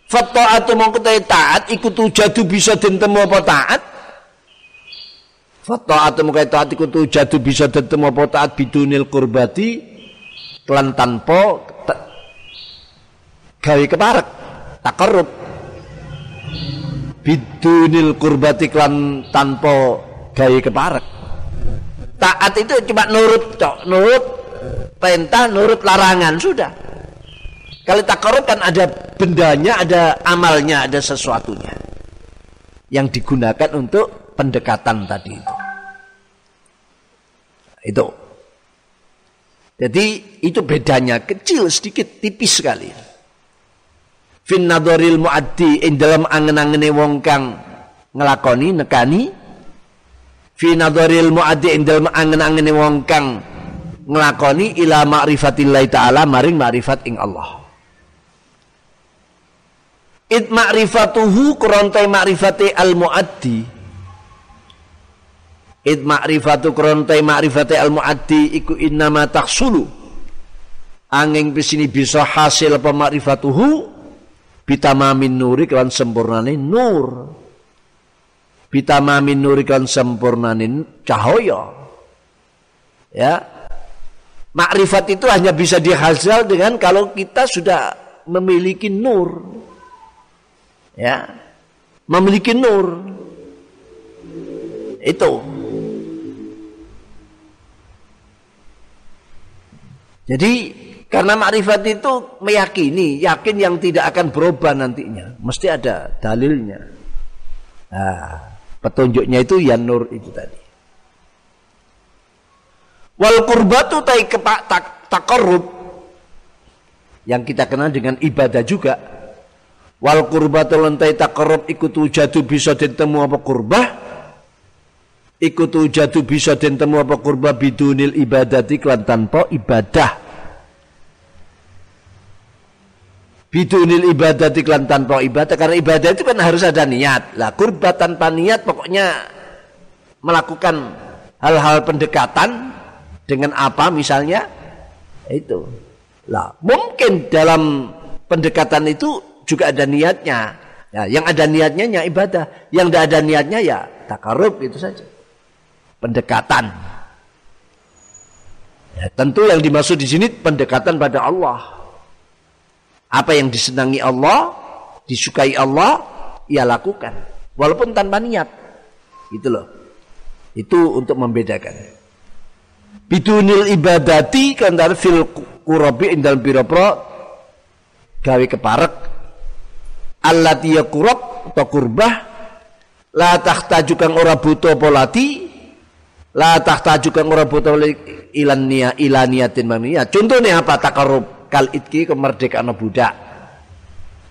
atau mau kita taat ikut jadu bisa ditemu apa taat? Mau kita taat ikut jadu bisa ditemu apa taat bidunil kurbati kelan tanpa gawe keparek takarub bidunil kurbati klan tanpa gaya keparek. Taat itu cuma nurut cok nurut perintah nurut larangan sudah. Kalau takarub kan ada bendanya ada amalnya ada sesuatunya yang digunakan untuk pendekatan tadi itu itu. Jadi itu bedanya kecil sedikit tipis sekali. Fin nadharil muaddi ing dalam angen-angene wong kang nglakoni nekani. Fi nadharil muaddi ing dalam angen-angene wong kang nglakoni ila ma'rifatillah taala maring ma'rifat ing Allah. It ma'rifatuhu krontai ma'rifati al it ma'rifatu krontai ma'rifati al muaddi iku innama taksulu angin pesini bisa hasil pemarifatuhu bitamamin nuri kan sempurnane nur. Bitamamin nuri kan sempurnane cahaya. Ya. Makrifat itu hanya bisa dihasil dengan kalau kita sudah memiliki nur. Ya. Memiliki nur. Itu jadi karena makrifat itu meyakini, yakin yang tidak akan berubah nantinya. Mesti ada dalilnya. Nah, petunjuknya itu ya nur itu tadi. Wal kurbatu tai kepak tak, yang kita kenal dengan ibadah juga. Wal kurbatu lantai takarub ikut jatuh bisa ditemu apa kurbah? Ikut jatuh bisa ditemu apa kurbah bidunil ibadati klan tanpa ibadah bidunil ibadah iklan tanpa ibadah karena ibadah itu kan harus ada niat lah kurbat tanpa niat pokoknya melakukan hal-hal pendekatan Dengan apa misalnya? Itu. Lah, mungkin dalam pendekatan itu juga ada niatnya. Ya, yang ada niatnya ya ibadah, yang tidak ada niatnya ya takarub itu saja. Pendekatan. Ya, tentu yang dimaksud di sini pendekatan pada Allah. Apa yang disenangi Allah, disukai Allah, ia lakukan. Walaupun tanpa niat. Gitu loh. Itu untuk membedakan bidunil ibadati kantar fil kurabi indal birapra gawe keparek allati yakurab atau kurbah la tahtaju kang ora butuh polati la tahtaju kang ora butuh ilan niya mania contohnya apa takarub kal itki kemerdekaan budak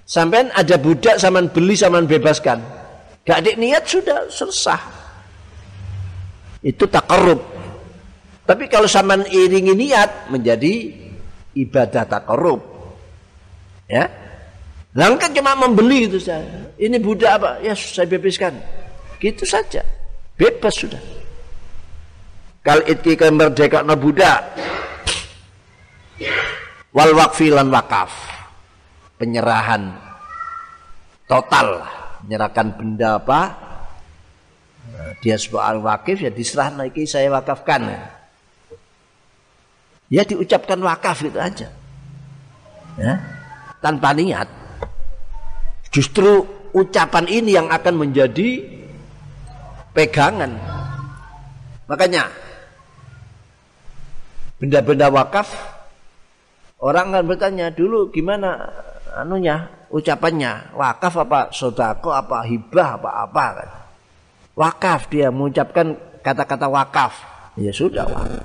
sampai ada budak saman beli saman bebaskan gak ada niat sudah selesai itu takarub tapi kalau sama iringi niat menjadi ibadah takarub. Ya. Langkah cuma membeli itu saya. Ini budak apa? Ya saya bebaskan. Gitu saja. Bebas sudah. Kal itki kemerdekaan budak. Wal wakfilan wakaf. Penyerahan total. Menyerahkan benda apa? Dia sebuah wakif ya diserah lagi saya wakafkan. Ya diucapkan wakaf itu aja. Ya, tanpa niat. Justru ucapan ini yang akan menjadi pegangan. Makanya benda-benda wakaf orang akan bertanya dulu gimana anunya ucapannya? Wakaf apa sodako apa hibah apa apa? kan. Wakaf dia mengucapkan kata-kata wakaf. Ya sudah wakaf.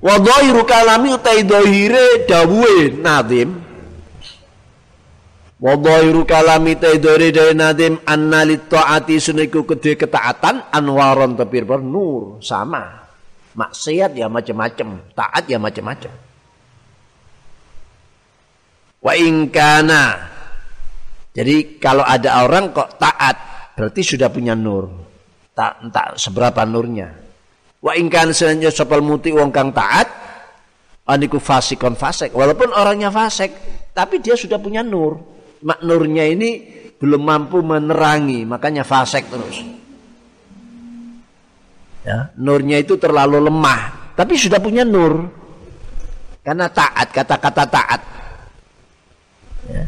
Wa utai dhahire dawuhe nadim. Wa kalami utai dhahire dawuhe nadim anna taati suniku kedhe ketaatan anwaron tepir nur sama. Maksiat ya macam-macam, taat ya macam-macam. Wa ingkana jadi kalau ada orang kok taat berarti sudah punya nur. Tak entah seberapa nurnya. Wa ingkan senja sopal muti wong kang taat aniku fasikon fasek. Walaupun orangnya fasek, tapi dia sudah punya nur. Mak nurnya ini belum mampu menerangi, makanya fasek terus. Ya, nurnya itu terlalu lemah, tapi sudah punya nur. Karena taat, kata-kata taat. Ya.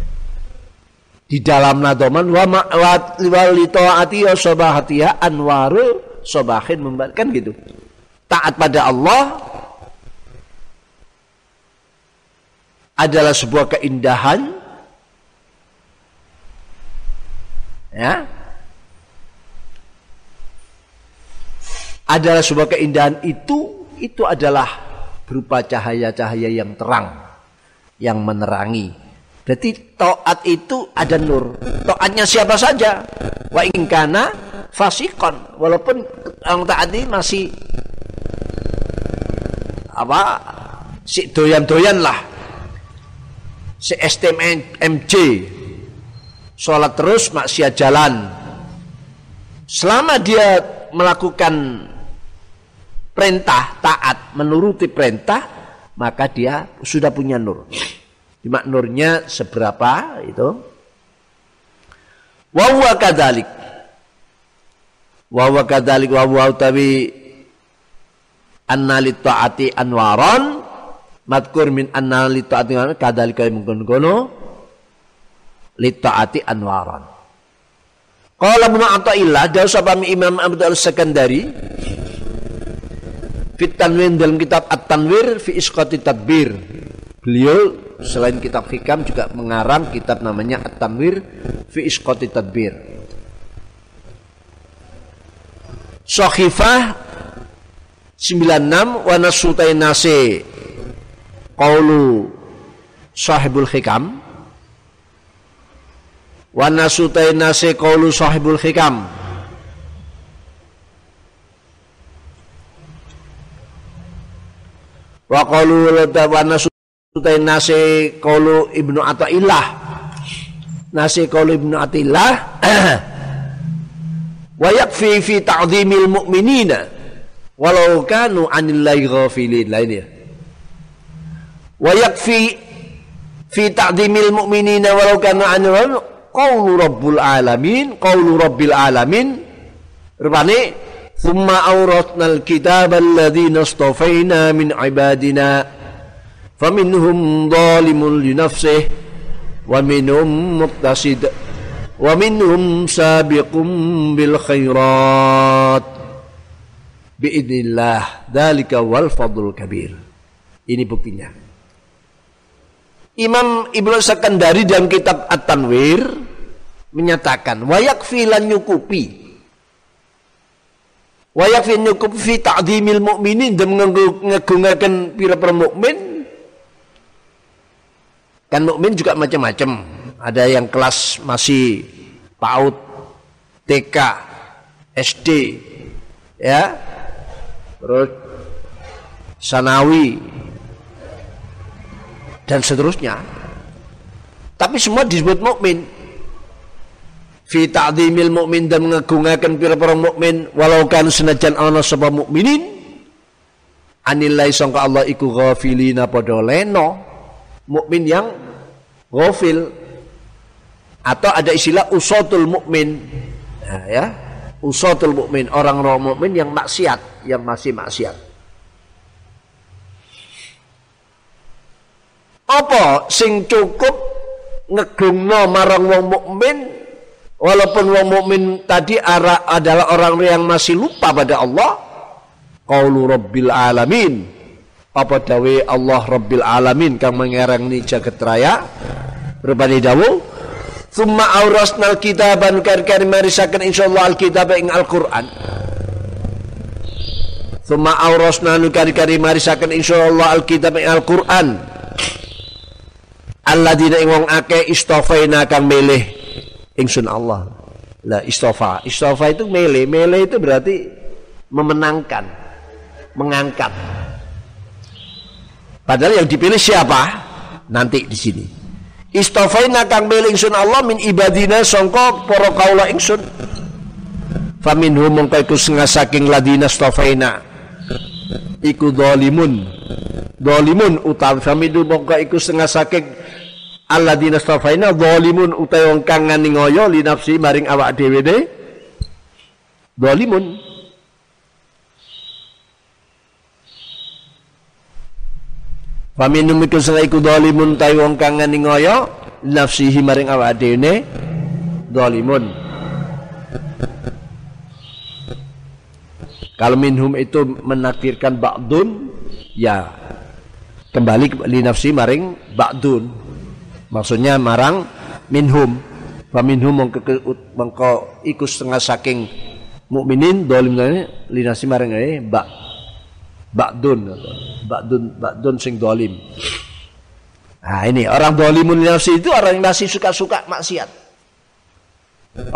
Di dalam nadoman wa ya anwaru sobahin membalikkan gitu taat pada Allah adalah sebuah keindahan ya? Adalah sebuah keindahan itu itu adalah berupa cahaya-cahaya yang terang yang menerangi. Berarti taat itu ada nur. Taatnya siapa saja. Wa ingkana fasikon walaupun orang taat ini masih apa si doyan-doyan lah. Si STMJ sholat terus maksiat jalan. Selama dia melakukan perintah taat menuruti perintah maka dia sudah punya nur. Cuma nurnya seberapa itu? Wa kadalik wa kadalik wa utawi anna li taati anwaron madkur min anna li taati kadzalika mungkin kono li taati anwaron Qala Ibnu Athaillah dawu sapa Imam Abdul Sekandari fit tanwin dalam kitab At-Tanwir fi isqati tadbir. Beliau selain kitab hikam juga mengarang kitab namanya At-Tanwir fi isqati tadbir. Sahifah 96 wa nasutai nasi qaulu sahibul hikam wa nasutai nasi qaulu sahibul hikam. Wa qaulu wa nasutai nasi qaulu ibnu ataillah nasi qaulu ibnu ataillah wa yakfi fi ta'dhimil mu'minina. Walau kanu anillahi ghafilin. Lain ya. Wa yakfi fi ta'dhimil mu'minina walau kanu anillahi qaulu rabbul alamin qaulu rabbil alamin. Rupane thumma awratna alkitaba alladhina istafaina min ibadina faminhum zalimun li nafsihi wa minhum muqtasid wa minhum sabiqum bil khairat biidnillah dalika wal fadlul kabir. Ini buktinya Imam Ibnu Sakandari dalam kitab At-Tanwir menyatakan wayak filan nyukupi. Wayak filan nyukupi fi ta'dhimil mu'minin dan mengagungakan pira-pira mukmin. Kan mukmin juga macam-macam. Ada yang kelas masih PAUD, TK, SD, ya, terus sanawi dan seterusnya. Tapi semua disebut mukmin. Fi ta'dhimil mukmin dan mengagungkan pira-pira mukmin walau kan senajan ana sapa mukminin anilai sangka Allah iku ghafilina padha leno. Mukmin yang ghafil. Atau ada istilah usotul mukmin. Nah, ya. Usotul mukmin orang orang mukmin yang maksiat yang masih maksiat apa sing cukup ngegungno marang wong mukmin walaupun wong mukmin tadi adalah orang yang masih lupa pada Allah qaulu rabbil alamin apa dawe Allah rabbil alamin kang mengerangi jagat raya rupane dawuh Thumma aurasnal kitaban kar-kar marisakan insyaallah alkitab ing Al-Qur'an. Thumma aurasna nu kari-kari marisakan insyaallah alkitab ing Al-Qur'an. Alladzina ing wong akeh istofaina kang milih ingsun Allah. Lah istofa, istofa itu milih, milih itu berarti memenangkan, mengangkat. Padahal yang dipilih siapa? Nanti di sini. Istofaina kang milih ingsun Allah min ibadina songko para kaula ingsun. Faminhum mongko iku saking ladina istofaina. Iku dolimun. Dolimun utawi faminhum mongko iku setengah saking alladzina istofaina dolimun utawi wong kang ngoyo li nafsi maring awak dhewe ne. Dolimun. Paminum iku sing iku zalimun ta wong kang ngoyo nafsihi maring awake dhewe zalimun. Kalau minhum itu menakdirkan ba'dun ya kembali ke nafsi maring ba'dun. Maksudnya marang minhum. Paminhum mongko mongko iku setengah saking mukminin dolim li nafsi maring eh ba' ba'dun ba'dun ba'dun sing dolim nah ini orang dolimun nafsi itu orang yang masih suka-suka maksiat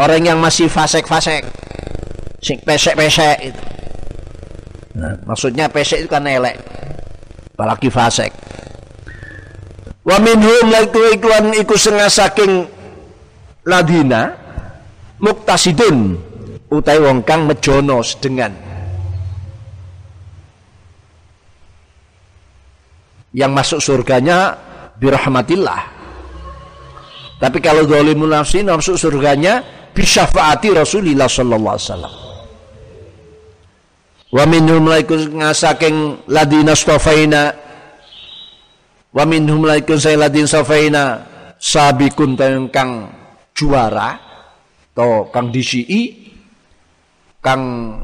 orang yang masih fasek-fasek sing pesek-pesek itu nah, maksudnya pesek itu kan elek apalagi fasek wa minhum laiku ikuan iku setengah saking ladina muktasidun utai wong kang mejono sedengan yang masuk surganya birahmatillah. Tapi kalau zalimun nafsi masuk surganya bisyafaati Rasulullah sallallahu alaihi wasallam. Wa minhum laikun ngasaking ladina stofaina. Wa minhum laikun saya ladin stofaina. Sabikun kang juara atau kang disi kang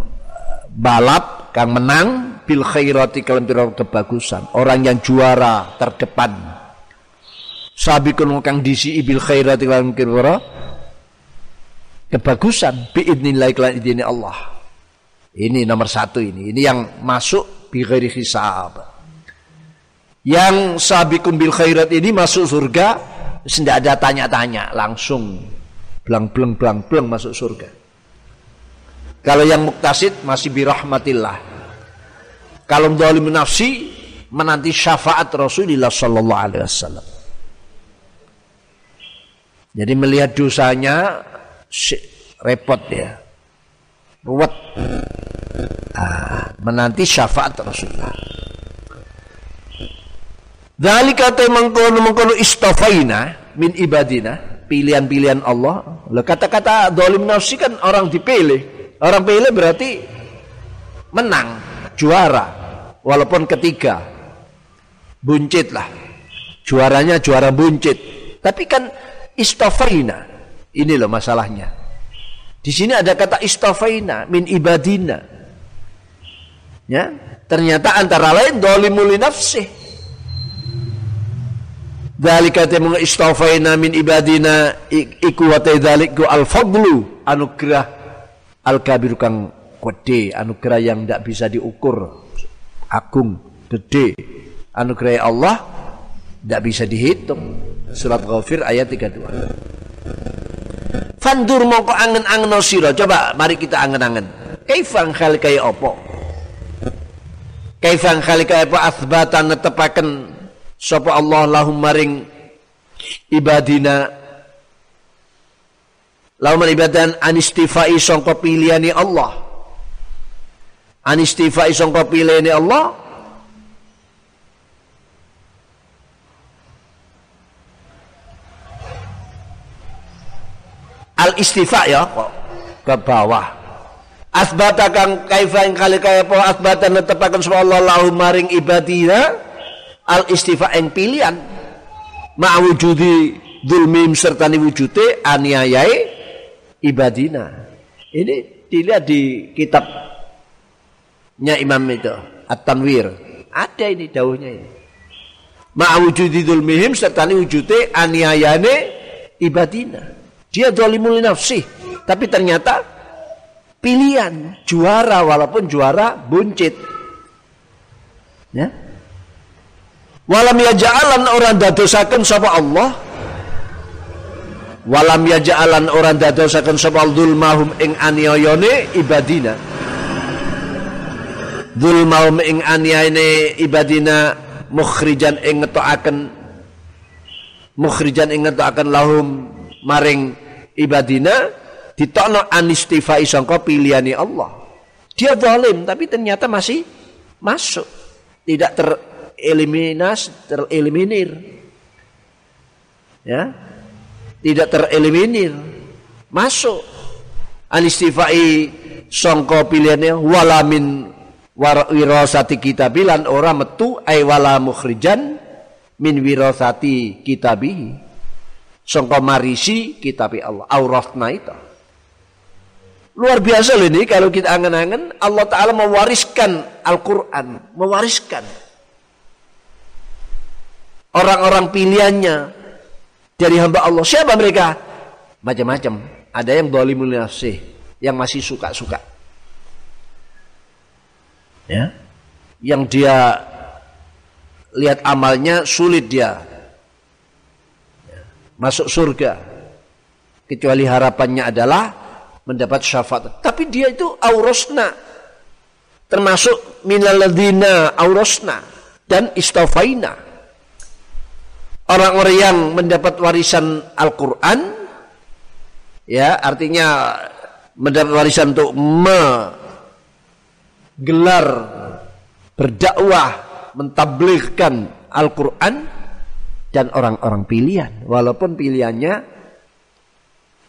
balap kang menang bil khairati kalian kebagusan. Orang yang juara terdepan. Sabikun kang disi bil khairati pira kebagusan. Biidnillah kalian idini Allah ini nomor satu ini ini yang masuk bi ghairi hisab yang sabikun bil khairat ini masuk surga tidak ada tanya-tanya langsung belang masuk surga kalau yang muktasid masih birahmatillah kalau zalim nafsi menanti syafaat Rasulullah sallallahu alaihi wasallam. Jadi melihat dosanya repot ya. Ruwet ah, menanti syafaat Rasulullah Dzalika te mengkono mengkono istofaina min ibadina pilihan-pilihan Allah. Lah kata-kata dolim nafsi kan orang dipilih. Orang pilih berarti menang, juara. Walaupun ketiga. Buncit lah. Juaranya juara buncit. Tapi kan istofaina. Ini loh masalahnya. Di sini ada kata istofaina min ibadina. Ya, ternyata antara lain dolimul nafsi Dalika temu istafaina min ibadina iku wa dzaliku al fadlu anugerah al kabir kang gede anugerah yang tidak bisa diukur agung gede. Anugerah Allah tidak bisa dihitung. Surat ghafir ayat 32 Fandur mongko angen-angen sira. Coba mari kita angen-angen. Kaifang khal kaya apa? Kaifang kaya apa? Asbatan netepaken sapa Allah lahum maring ibadina. Lahum ibadan anistifai sangka pilihane Allah. Anistifai sangka pilihane Allah al istifa ya. Kok ke bawah. Asbata kang kaifa ing kali kaya apa asbata netepaken sapa Allah lahum maring ibadina al istifa yang pilihan ma'wujudi dulmim serta ni wujute aniayai ibadina. Ini dilihat di kitabnya imam itu At-Tanwir. Ada ini dauhnya ini. Ma'wujudi dulmihim serta ni wujute aniayane ibadina dia dolimul nafsi tapi ternyata pilihan juara walaupun juara buncit ya Walam yaja'alan orang dadosaken sapa Allah. Walam yaja'alan orang dadosaken sapa dzulmahum ing aniayane ibadina. Dzulmahum ing aniayane ibadina mukhrijan ing ngetokaken mukhrijan ing ngetokaken lahum maring ibadina ditokno anistifai sangka pilihane Allah. Dia zalim tapi ternyata masih masuk. Tidak ter tereliminasi, tereliminir. Ya. Tidak tereliminir. Masuk. Anistifai songko pilihannya walamin wirasati kitabilan orang metu ay wala mukhrijan min wirasati kitabihi songko marisi kitabi Allah auratna itu luar biasa loh ini kalau kita angen-angen Allah Ta'ala mewariskan Al-Quran mewariskan orang-orang pilihannya dari hamba Allah. Siapa mereka? Macam-macam. Ada yang dolimul nafsih, yang masih suka-suka. Ya. Yang dia lihat amalnya sulit dia masuk surga. Kecuali harapannya adalah mendapat syafaat. Tapi dia itu aurosna. Termasuk minaladina aurosna dan istafaina orang-orang yang mendapat warisan Al-Quran ya artinya mendapat warisan untuk menggelar berdakwah mentablighkan Al-Quran dan orang-orang pilihan walaupun pilihannya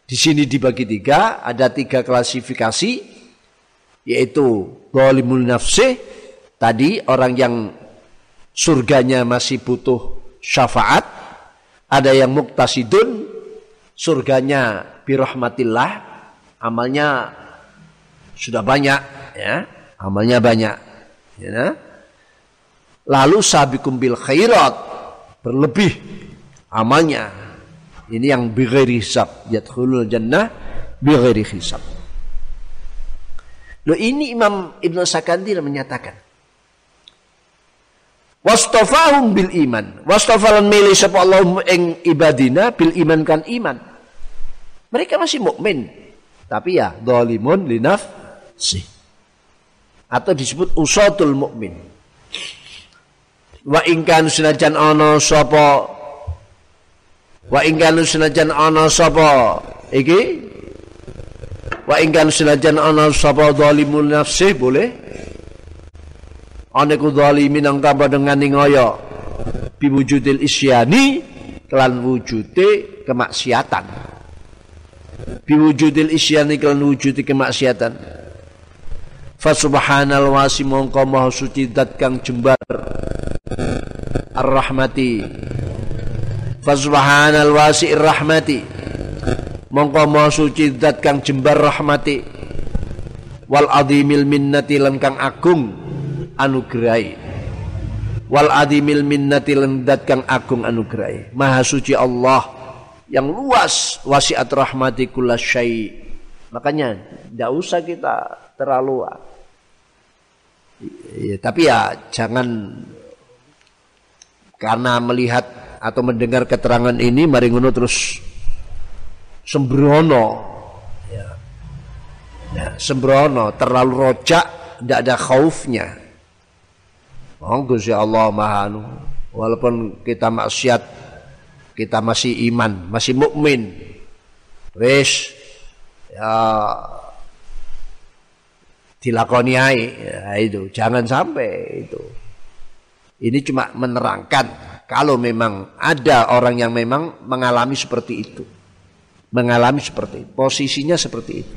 di sini dibagi tiga ada tiga klasifikasi yaitu zalimul nafsi tadi orang yang surganya masih butuh syafaat, ada yang muktasidun, surganya birahmatillah, amalnya sudah banyak, ya, amalnya banyak, ya. Lalu sabikum bil khairat, berlebih amalnya. Ini yang bighairi hisab, yadkhulul jannah bighairi hisab. Loh ini Imam Ibn Sakandir menyatakan Wastafahum bil iman. Wastafalan milih sapa Allah ing ibadina bil iman kan iman. Mereka masih mukmin, tapi ya zalimun linaf si. Atau disebut usatul mukmin. Wa ingkan senajan ana sapa? Wa ingkan senajan ana sapa? Iki? Wa ingkan senajan ana sapa? Zalimun nafsih boleh? Ana ku zalimin ang tambah dengan ngoyo biwujudil isyani kelan wujude kemaksiatan. Biwujudil isyani kelan wujude kemaksiatan. Fa subhanal wasi mongko maha suci dat kang jembar ar-rahmati. Fa subhanal wasi ar-rahmati mongko maha suci zat kang jembar rahmati. Wal adimil minnati lan kang agung anugerai wal adimil minnati lan zat kang agung anugerai maha suci Allah yang luas wasiat rahmati syai. Makanya tidak usah kita terlalu ya, tapi ya jangan karena melihat atau mendengar keterangan ini mari ngono terus sembrono. Ya. ya sembrono terlalu rojak tidak ada khaufnya. Oh Gusti Allah maha walaupun kita maksiat kita masih iman masih mukmin. Wis ya dilakoni ya, itu. Jangan sampai itu ini cuma menerangkan kalau memang ada orang yang memang mengalami seperti itu mengalami seperti itu. Posisinya seperti itu.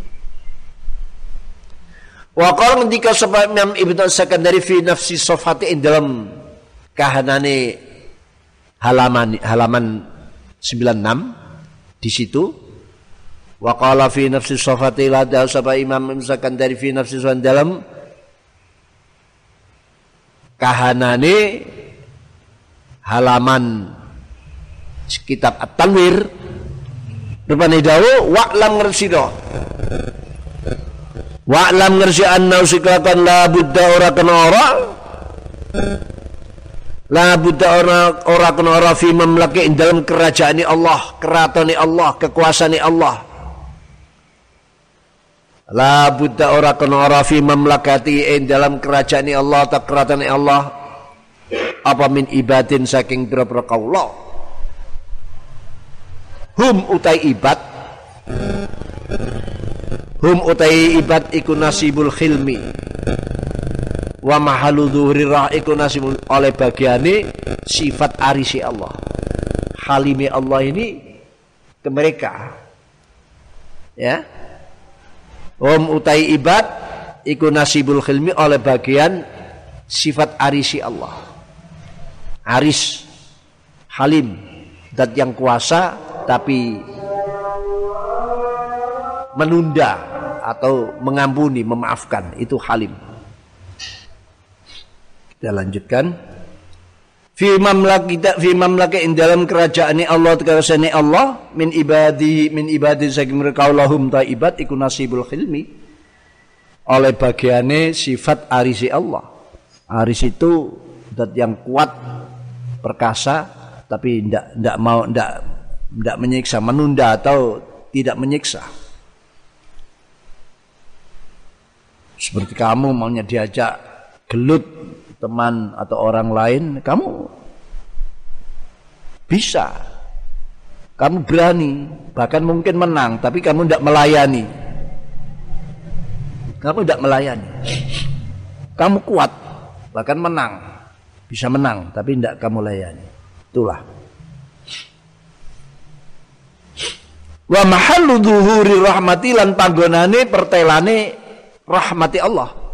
Wa qala ketika sebab Imam Ibnu Sakandari fi nafsi sofati dalam kahanane halaman halaman 96 di situ wa qala fi nafsi sofati la sabab Imam Ibnu Sakandari fi nafsi sofati dalam kahanane halaman kitab At-Tanwir Rupane dawu wa'lam ngersida. Wa'lam ngersi anna usiklakan la buddha ora kena ora. La buddha ora ora kena ora fi mamlaki dalam kerajaan Allah, keraton Allah, kekuasaan Allah. La buddha ora kena ora fi mamlakati in dalam kerajaan Allah atau kerajaan Allah. Apa min ibadin saking pira-pira kaula hum utai ibad. Hum utai ibad iku nasibul khilmi. Wa mahalu rah iku nasibul oleh bagiane sifat arisi Allah. Halimi Allah ini ke mereka. Ya hum utai ibad iku nasibul khilmi oleh bagian sifat arisi Allah aris halim dat yang kuasa tapi menunda atau mengampuni, memaafkan itu halim. Kita lanjutkan. Fi mamlaki fi mamlaki in dalam kerajaan Allah kerajaan Allah min ibadi min ibadi saking mereka Allahum taibat iku nasibul khilmi oleh bagiannya sifat arisi Allah. Aris itu dat yang kuat perkasa tapi ndak ndak mau ndak tidak menyiksa, menunda atau tidak menyiksa. Seperti kamu maunya diajak gelut teman atau orang lain, kamu bisa. Kamu berani, bahkan mungkin menang, tapi kamu tidak melayani. Kamu tidak melayani. Kamu kuat, bahkan menang. Bisa menang, tapi tidak kamu layani. Itulah wa mahallu dhuhuri rahmati lan panggonane pertelane rahmati Allah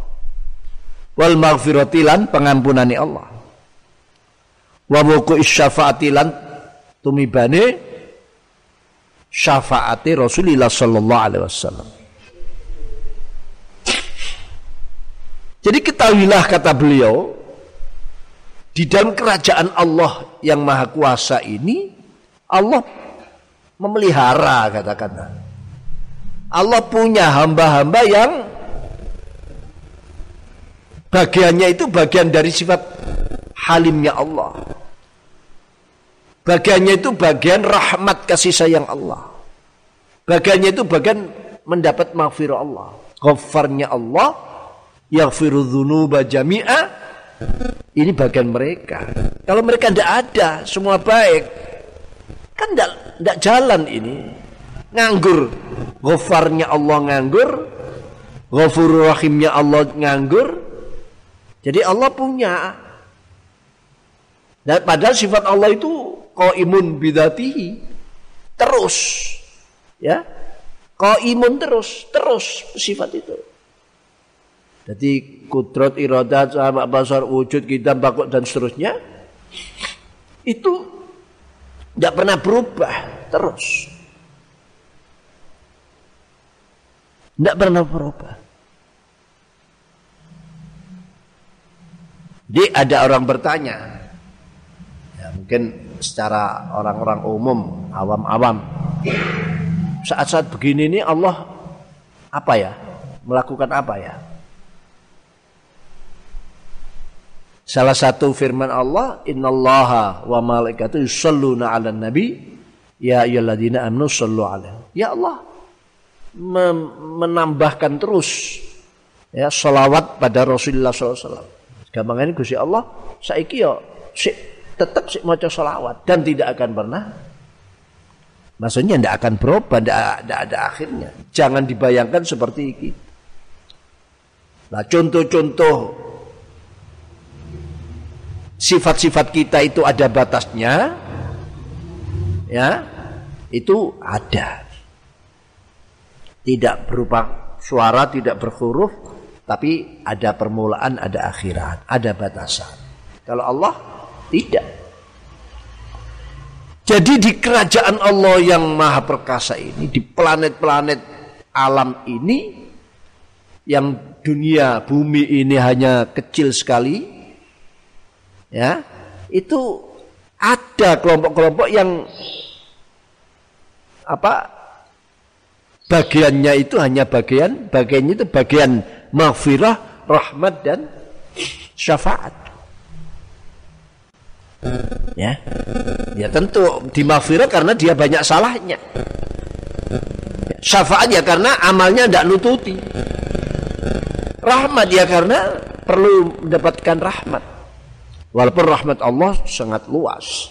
wal maghfirati lan pengampunane Allah wa wuku syafaati lan tumibane syafaati Rasulullah sallallahu alaihi wasallam jadi ketahuilah kata beliau di dalam kerajaan Allah yang maha kuasa ini Allah memelihara katakanlah. Allah punya hamba-hamba yang bagiannya itu bagian dari sifat halimnya Allah. Bagiannya itu bagian rahmat kasih sayang Allah. Bagiannya itu bagian mendapat maghfirah Allah. Ghafarnya Allah yaghfiru dzunuba jami'a ini bagian mereka. Kalau mereka tidak ada, semua baik, kan tidak jalan ini. Nganggur. Ghafarnya Allah nganggur, Ghafurur Rahimnya Allah nganggur. Jadi Allah punya. Dan padahal sifat Allah itu imun bidatihi. Terus. Ya. imun terus, terus sifat itu. Jadi kudrat, iradat, sama basar, wujud, kita, bakut dan seterusnya itu tidak pernah berubah terus. Tidak pernah berubah. Jadi ada orang bertanya, ya mungkin secara orang-orang umum, awam-awam, saat-saat begini ini Allah apa ya? Melakukan apa ya? Salah satu firman Allah, "Innallaha wa malaikatu yusalluna 'alan nabi, ya ayyuhalladzina amanu sallu 'alaihi." Ya Allah menambahkan terus ya salawat pada Rasulullah SAW. Ini Gusti Allah saiki ya tetap si maca salawat dan tidak akan pernah Maksudnya tidak akan berubah, tidak ada akhirnya. Jangan dibayangkan seperti ini. Nah contoh-contoh sifat-sifat kita itu ada batasnya, ya itu ada. Tidak berupa suara, tidak berhuruf, tapi ada permulaan, ada akhirat, ada batasan. Kalau Allah tidak. Jadi di kerajaan Allah yang maha perkasa ini, di planet-planet alam ini, yang dunia bumi ini hanya kecil sekali, ya itu ada kelompok-kelompok yang apa bagiannya itu hanya bagian bagiannya itu bagian maghfirah rahmat dan syafaat. Ya. Ya tentu di maghfirah karena dia banyak salahnya. Syafaat ya karena amalnya tidak nututi. Rahmat ya karena perlu mendapatkan rahmat. Walaupun rahmat Allah sangat luas.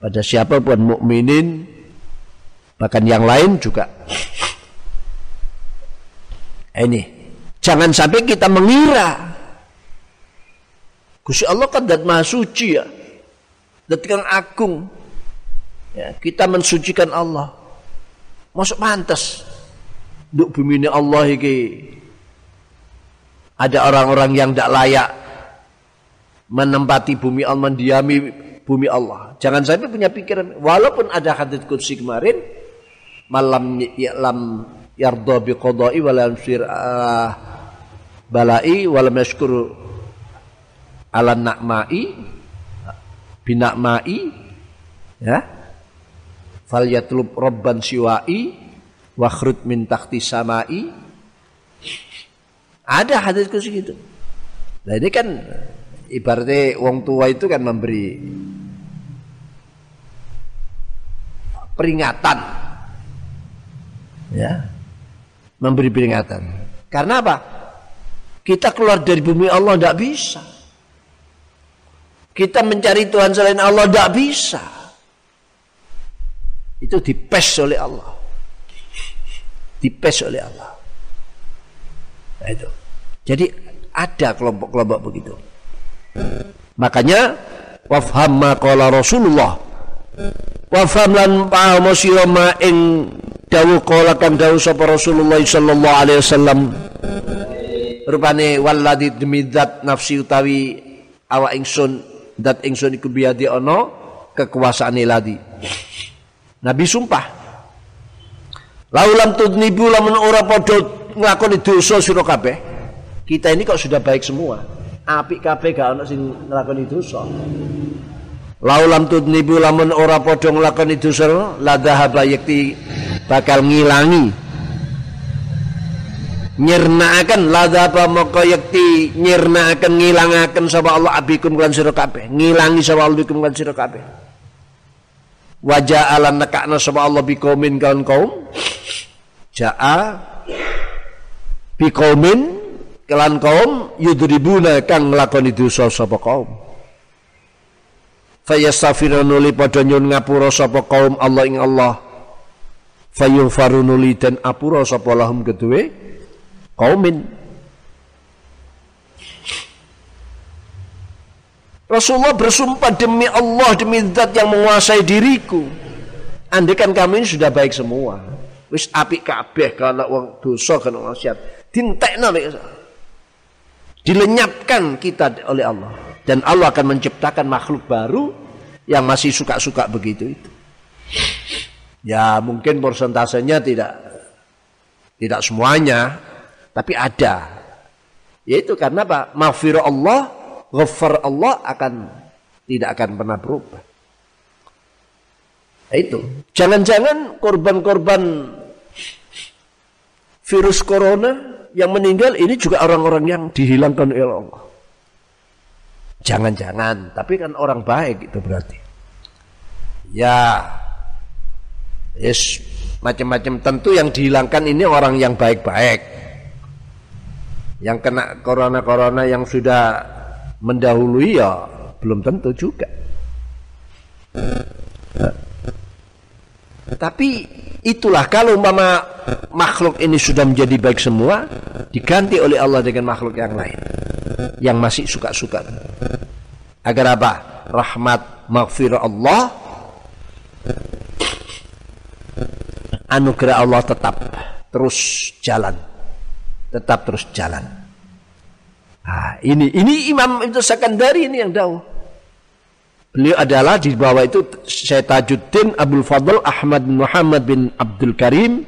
Pada siapa pun mukminin bahkan yang lain juga. Ini jangan sampai kita mengira Gusti Allah kan dat maha suci ya. Dat kang agung. Ya, kita mensucikan Allah. Masuk pantas. Duk bumi ini Allah iki. Ada orang-orang yang tidak layak menempati bumi Allah, mendiami bumi Allah. Jangan sampai punya pikiran, walaupun ada hadits kursi kemarin, malam ya'lam yardo bi qada'i wa lam uh, balai wa lam yashkur ala na'mai binakmai ya. Fal yatlub robban siwai wa khrut min samai. Ada hadis kursi gitu. Nah ini kan ibaratnya wong tua itu kan memberi peringatan. Ya memberi peringatan. Karena apa? Kita keluar dari bumi Allah tidak bisa. Kita mencari Tuhan selain Allah tidak bisa. Itu dipes oleh Allah. Dipes oleh Allah. Nah, itu. Jadi ada kelompok-kelompok begitu. Makanya wafham ma qala Rasulullah. Wafham lan paham ing dawuh qala kang dawuh sapa Rasulullah sallallahu alaihi wasallam. Rupane walladzi demi nafsi utawi awak ingsun dat ingsun iku biadi ana kekuasaane ladi. Nabi sumpah. Laulam tudnibu lamun ora padha nglakoni dosa sira kabeh. Kita ini kok sudah baik semua apik kabeh gak ono sing nglakoni dosa. Laulam tudnibu lamun ora padha nglakoni dosa la dhahaba yakti bakal ngilangi. Nyirnaaken la dhahaba maka yakti nyirnaaken ngilangaken sapa Allah abikum lan sira kabeh. Ngilangi sapa Allah bikum lan sira kabeh. Wajah alam nekakna sapa Allah bikomin kaum kaum. Jaa bikomin kelan kaum yudribuna kang nglakoni dosa sapa kaum. Fayastaghfiruna li padha nyun ngapura sapa kaum Allah ing Allah fayufarunuli dan apura sapa lahum kedue kaumin Rasulullah bersumpah demi Allah demi zat yang menguasai diriku. Andaikan kami ini sudah baik semua. Wis api kabeh kalau wong dosa kan maksiat. Dintekna Dilenyapkan kita oleh Allah dan Allah akan menciptakan makhluk baru yang masih suka-suka begitu itu. Ya mungkin persentasenya tidak tidak semuanya, tapi ada. Yaitu karena apa? Maghfirah Allah ghafar Allah akan tidak akan pernah berubah. Nah, itu. Jangan-jangan korban-korban virus corona yang meninggal ini juga orang-orang yang dihilangkan oleh Allah. Jangan-jangan, tapi kan orang baik itu berarti. Ya, yes, macam-macam tentu yang dihilangkan ini orang yang baik-baik. Yang kena corona-corona yang sudah mendahului ya belum tentu juga. Tapi itulah kalau mama makhluk ini sudah menjadi baik semua, diganti oleh Allah dengan makhluk yang lain yang masih suka-suka. Agar apa? Rahmat maghfirah Allah anugerah Allah tetap terus jalan. Tetap terus jalan. Nah, ini ini Imam itu Sakandari ini yang tahu. Beliau adalah di bawah itu Syekh Tajuddin Abdul Fadl Ahmad bin Muhammad bin Abdul Karim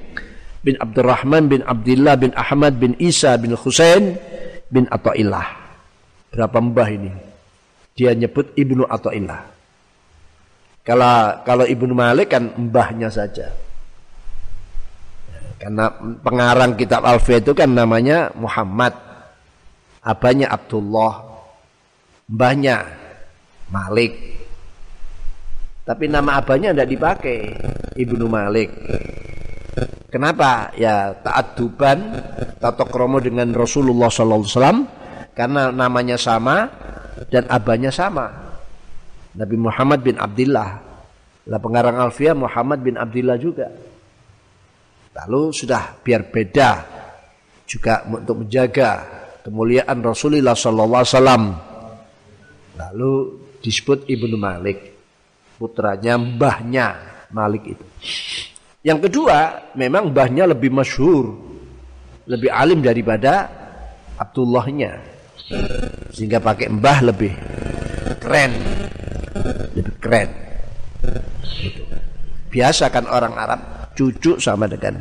bin Abdurrahman bin Abdullah bin Ahmad bin Isa bin Husain bin Ata'illah. Berapa mbah ini? Dia nyebut Ibnu Ata'illah. Kalau kalau Ibnu Malik kan mbahnya saja. Karena pengarang kitab Alfiyah itu kan namanya Muhammad abahnya Abdullah, mbahnya Malik. Tapi nama abahnya tidak dipakai, Ibnu Malik. Kenapa? Ya taat duban tato kromo dengan Rasulullah Wasallam karena namanya sama dan abahnya sama. Nabi Muhammad bin Abdullah. Lah pengarang Alfia Muhammad bin Abdullah juga. Lalu sudah biar beda juga untuk menjaga kemuliaan Rasulullah sallallahu alaihi wasallam. Lalu disebut Ibnu Malik, putranya mbahnya Malik itu. Yang kedua, memang mbahnya lebih masyhur, lebih alim daripada Abdullahnya. Sehingga pakai mbah lebih keren. Keren. Biasa kan orang Arab cucu sama dengan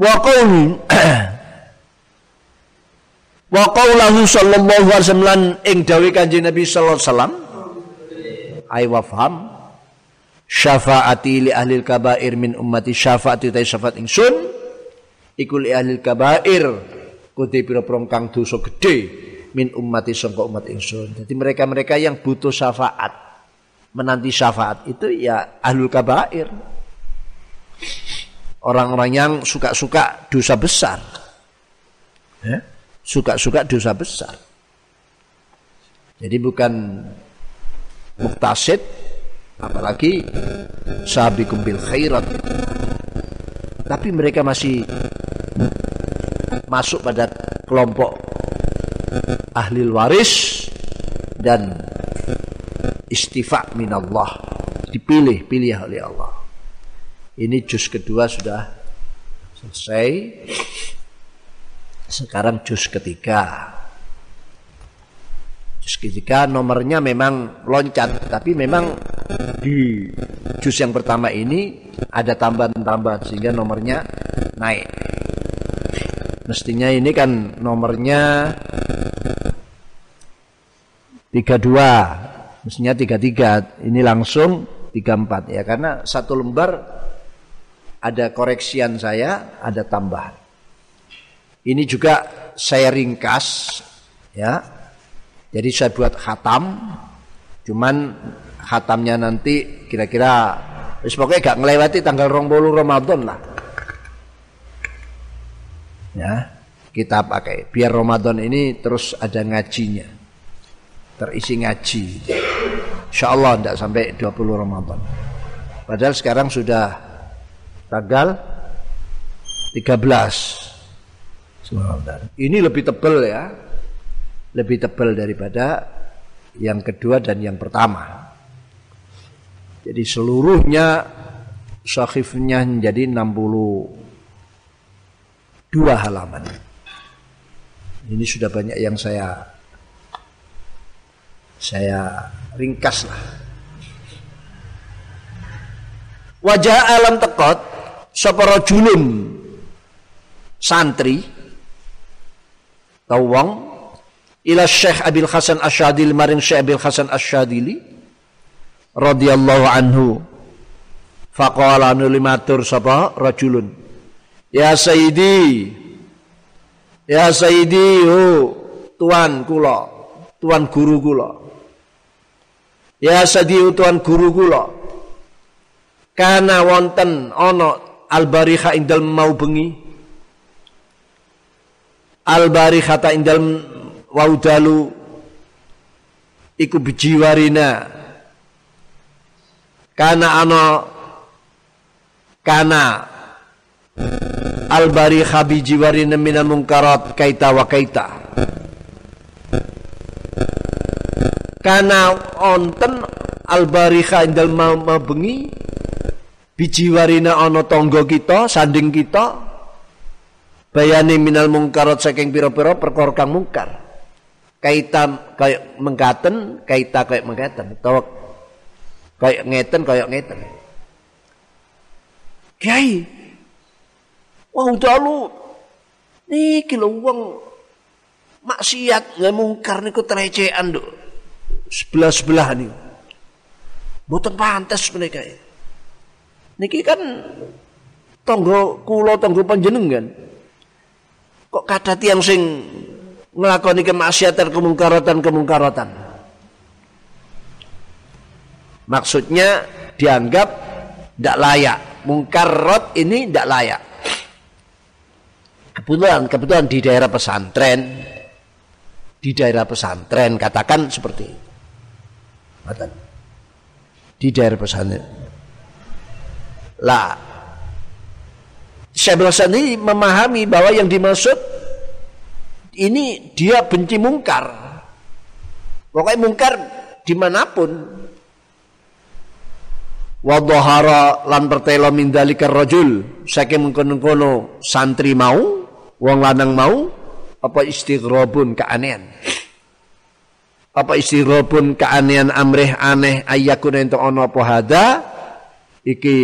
wa qawli wa qawlahu sallallahu alaihi wasallam ing dawuh Kanjeng Nabi sallallahu alaihi wasallam. Ai wafham. Syafaati li ahli kabair min ummati. Syafaati ta syafaat ingsun. Iku li ahli kabair kudu pira-pira kang dosa gedhe min ummati sangka umat ingsun. Jadi mereka-mereka yang butuh syafaat menanti syafaat itu ya ahlul kabair orang-orang yang suka-suka dosa besar. Ya? Suka-suka dosa besar. Jadi bukan muktasid apalagi sabiqum bil khairat. Tapi mereka masih masuk pada kelompok ahli waris dan istifa minallah dipilih pilih oleh Allah. Ini juz kedua sudah selesai. Sekarang juz ketiga. Juz ketiga nomornya memang loncat, tapi memang di juz yang pertama ini ada tambahan-tambahan sehingga nomornya naik. Mestinya ini kan nomornya 32 mestinya 33 ini langsung 34 ya karena satu lembar ada koreksian saya, ada tambahan. Ini juga saya ringkas ya. Jadi saya buat khatam cuman khatamnya nanti kira-kira pokoknya gak ngelewati tanggal 20 Ramadan lah. Ya, kita pakai biar Ramadan ini terus ada ngajinya. terisi ngaji. Insya Allah tidak sampai 20 Ramadan. Padahal sekarang sudah tanggal 13. Ini lebih tebal ya. Lebih tebal daripada yang kedua dan yang pertama. Jadi seluruhnya sahifnya menjadi 62 halaman. Ini sudah banyak yang saya saya ringkas lah. Wajah alam tekot sapa julun santri. Tawang. Ila Syekh Abil Hasan Asyadili maring Syekh Abil Hasan Asyadili. Radhiyallahu anhu. Faqala nulimatur sapa rajulun ya sayyidi ya sayyidi oh, tuan kula tuan guru kula Ya sadi tuan guru kula. Kana wonten ana al-barikha indal mau bengi. Al-barikhata indal waudalu iku bijiwarina. Kana ana kana al-barikha bijiwarina minal munkarat kaita wa kaita. Karena onten albarikha indal mabengi bijiwarina ono tonggo kita, sanding kita bayani minal mungkarot saking pira-pira perkara kang mungkar. Kaita kayak mengkaten, kaita kayak mengkaten, utawa kayak ngeten kayak ngeten. Kiai, wah udah lu niki lho wong maksiat nggak mungkar niku trecean dok sebelah-sebelah nih. Mboten pantas mereka. Niki kan tonggo kulo tonggo panjenengan. Kok kata tiang sing ngelakoni kemaksiatan kemungkaratan kemungkaratan. Maksudnya dianggap tidak layak. Mungkarot ini tidak layak. Kebetulan, kebetulan di daerah pesantren, di daerah pesantren katakan seperti itu. Di daerah pesantren. Lah, Syekh ini memahami bahwa yang dimaksud ini dia benci mungkar. Pokoknya mungkar di mana pun. Wadhahara lan pertelo min dalikar rajul saking mengkono-kono santri mau wong lanang mau apa istighrabun keanehan? Apa istirobun keanehan amrih aneh ayakun ento ono apa hada? Iki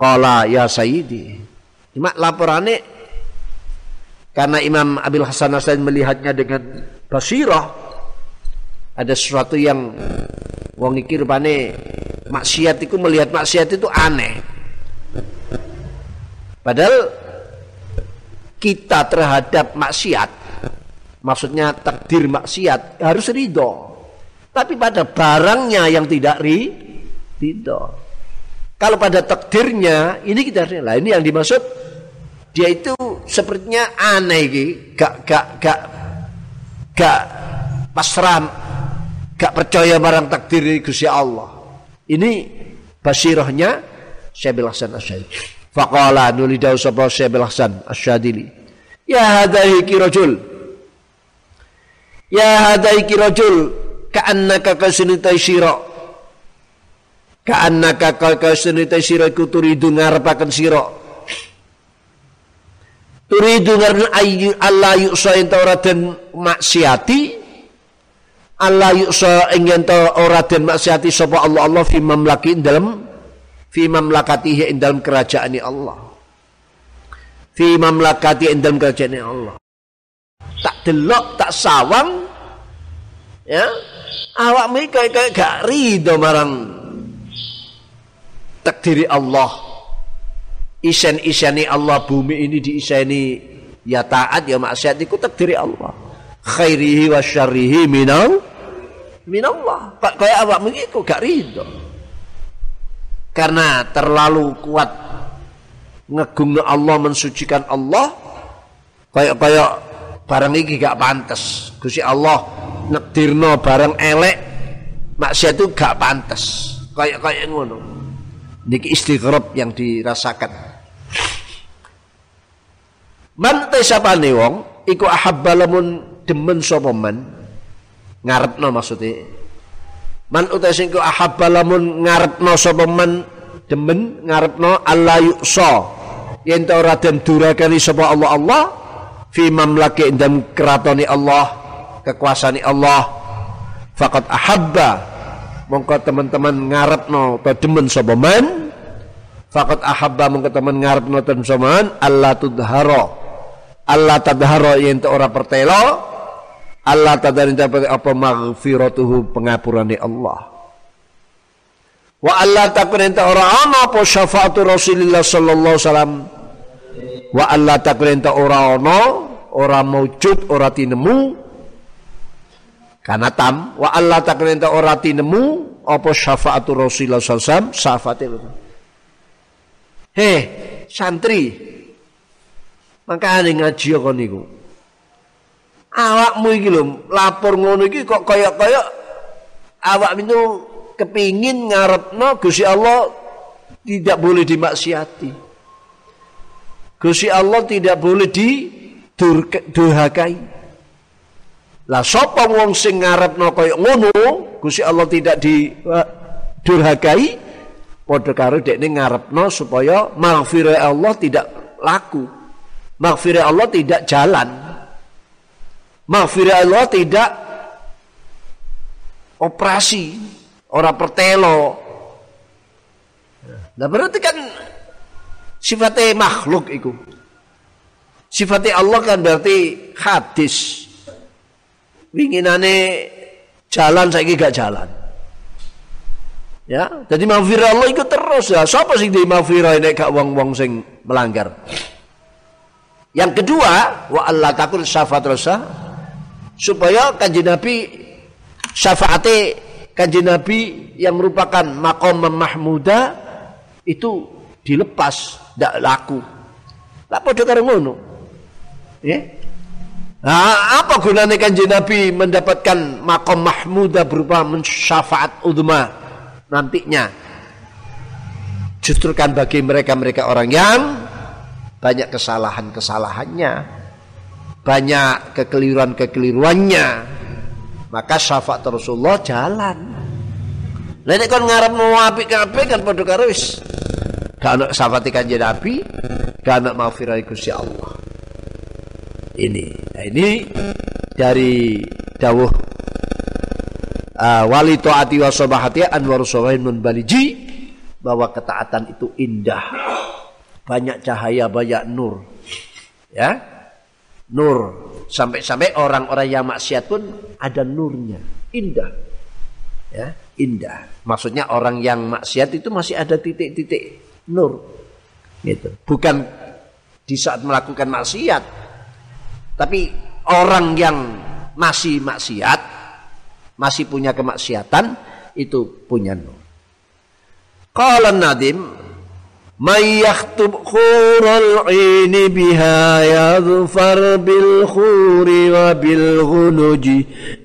Kala ya sayyidi. Cuma laporannya karena Imam Abil Hasan Hasan melihatnya dengan basirah ada sesuatu yang wong iki rupane maksiat itu melihat maksiat itu aneh. Padahal kita terhadap maksiat maksudnya takdir maksiat harus ridho. Tapi pada barangnya yang tidak ri ridho. Kalau pada takdirnya ini kita lah ini yang dimaksud dia itu sepertinya aneh gitu gak gak gak gak pasrah gak percaya barang takdir Gusti Allah. Ini basirahnya Syabil Hasan Asyadili faqala nuli dawu sapa Syabil Hasan Asyadili ya hadai kirajul Ya hadai kirajul ka'annaka kasunitai sira. Ka'annaka kasunitai sira iku turidu ngarepaken sira. Turidu ngarep ayyu Allah yuksa ento ora den maksiati. Allah yuksa ing ora den maksiati sapa Allah Allah fi mamlaki dalam fi mamlakatihi ing dalam kerajaan Allah. Fi mamlakati ing dalam kerajaan Allah. Tak delok tak sawang ya awak kayak kayak gak rido marang takdiri Allah. Isen iseni Allah bumi ini diiseni. Ya taat ya maksiat itu takdiri Allah. Khairihi wa syarrihi minal minallah. Kayak awak kok gak rido karena terlalu kuat ngegungna Allah mensucikan Allah kayak kayak barang ini gak pantas. Gusti Allah nekdirno barang elek maksiat itu gak pantas. Kayak kayak ngono. Niki istighrab yang dirasakan. Man tesapane wong iku ahabba lamun demen sapa man? Ngarepno maksudnya man utai sing ku ahabba lamun ngarepno sapa man? Demen ngarepno Allah yuksa yen ta ora den durakani sapa Allah Allah fi mamlaki dan keratoni Allah kekuasaan Allah. Fakat ahabba. Mongko teman-teman ngarepno ta demen sapa man? Fakat ahabba mongko teman ngarepno ten man? Allah tudharo Allah tadharo yen ta ora pertelo Allah tadari apa maghfiratuhu pengapurane Allah Wa Allah takun enta ora ana apa syafaatu Rasulullah sallallahu alaihi wasallam. Wa Allah takun enta ora ana, ora maujud, ora tinemu. Karena tam, wa Allah takun enta ora tinemu apa syafaatu Rasulullah sallallahu alaihi wasallam, syafaate Heh, santri. Makane ngaji kok niku. Awakmu iki lho, lapor ngono iki kok kaya-kaya awak itu kepingin ngarepno Gusti Allah tidak boleh dimaksiati. Gusti Allah tidak boleh didurhakai. Lah sapa wong sing ngarepno kaya ngono, Gusti Allah tidak didurhakai, padha karo dekne ngarepno supaya maghfirah Allah tidak laku. Maghfirah Allah tidak jalan. Maghfirah Allah tidak operasi orang pertelo. Nah berarti kan sifatnya makhluk itu. Sifatnya Allah kan berarti hadis. Winginane jalan saya gak jalan. Ya, jadi maghfirah Allah itu terus ya. Siapa sih di maghfirah ini gak wong-wong sing melanggar? Yang kedua, wa Allah takut syafaat rasa supaya kanjeng Nabi syafaatnya kanjeng Nabi yang merupakan makom mahmuda itu dilepas tidak laku. Tak pada karo ngono. Ya? Nah, apa gunanya kanjeng Nabi mendapatkan makom mahmuda berupa mensyafaat udma nantinya? Justru kan bagi mereka-mereka orang yang banyak kesalahan-kesalahannya banyak kekeliruan-kekeliruannya maka syafaat Rasulullah jalan. Lah nek kon ngarep mau apik-apik kan padha karo wis gak ana syafaat kanjeng Nabi, gak ana maghfirah Gusti Allah. Ini, nah ini dari dawuh uh, wali taati wa sabahati anwar sawain nun baliji bahwa ketaatan itu indah. Banyak cahaya, banyak nur. Ya. Nur Sampai-sampai orang-orang yang maksiat pun ada nurnya, indah. Ya, indah. Maksudnya orang yang maksiat itu masih ada titik-titik nur. Gitu. Bukan di saat melakukan maksiat. Tapi orang yang masih maksiat, masih punya kemaksiatan, itu punya nur. Kalau Nadim من يخطب خور العين بها يظفر بالخور وبالغنج.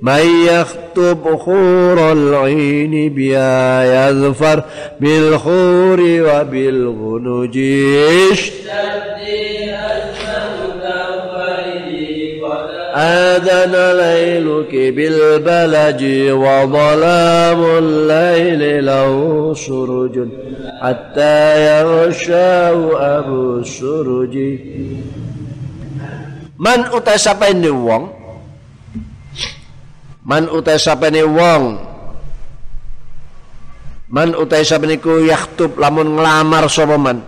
من يخطب خور العين بها يظفر بالخور وبالغنج. آذن ليلك بالبلج وظلام الليل له سرج حتى يغشاه أبو السرج Man utai sapane wong Man utai sapane wong Man utai sapane ku yaktub lamun ngelamar sapa man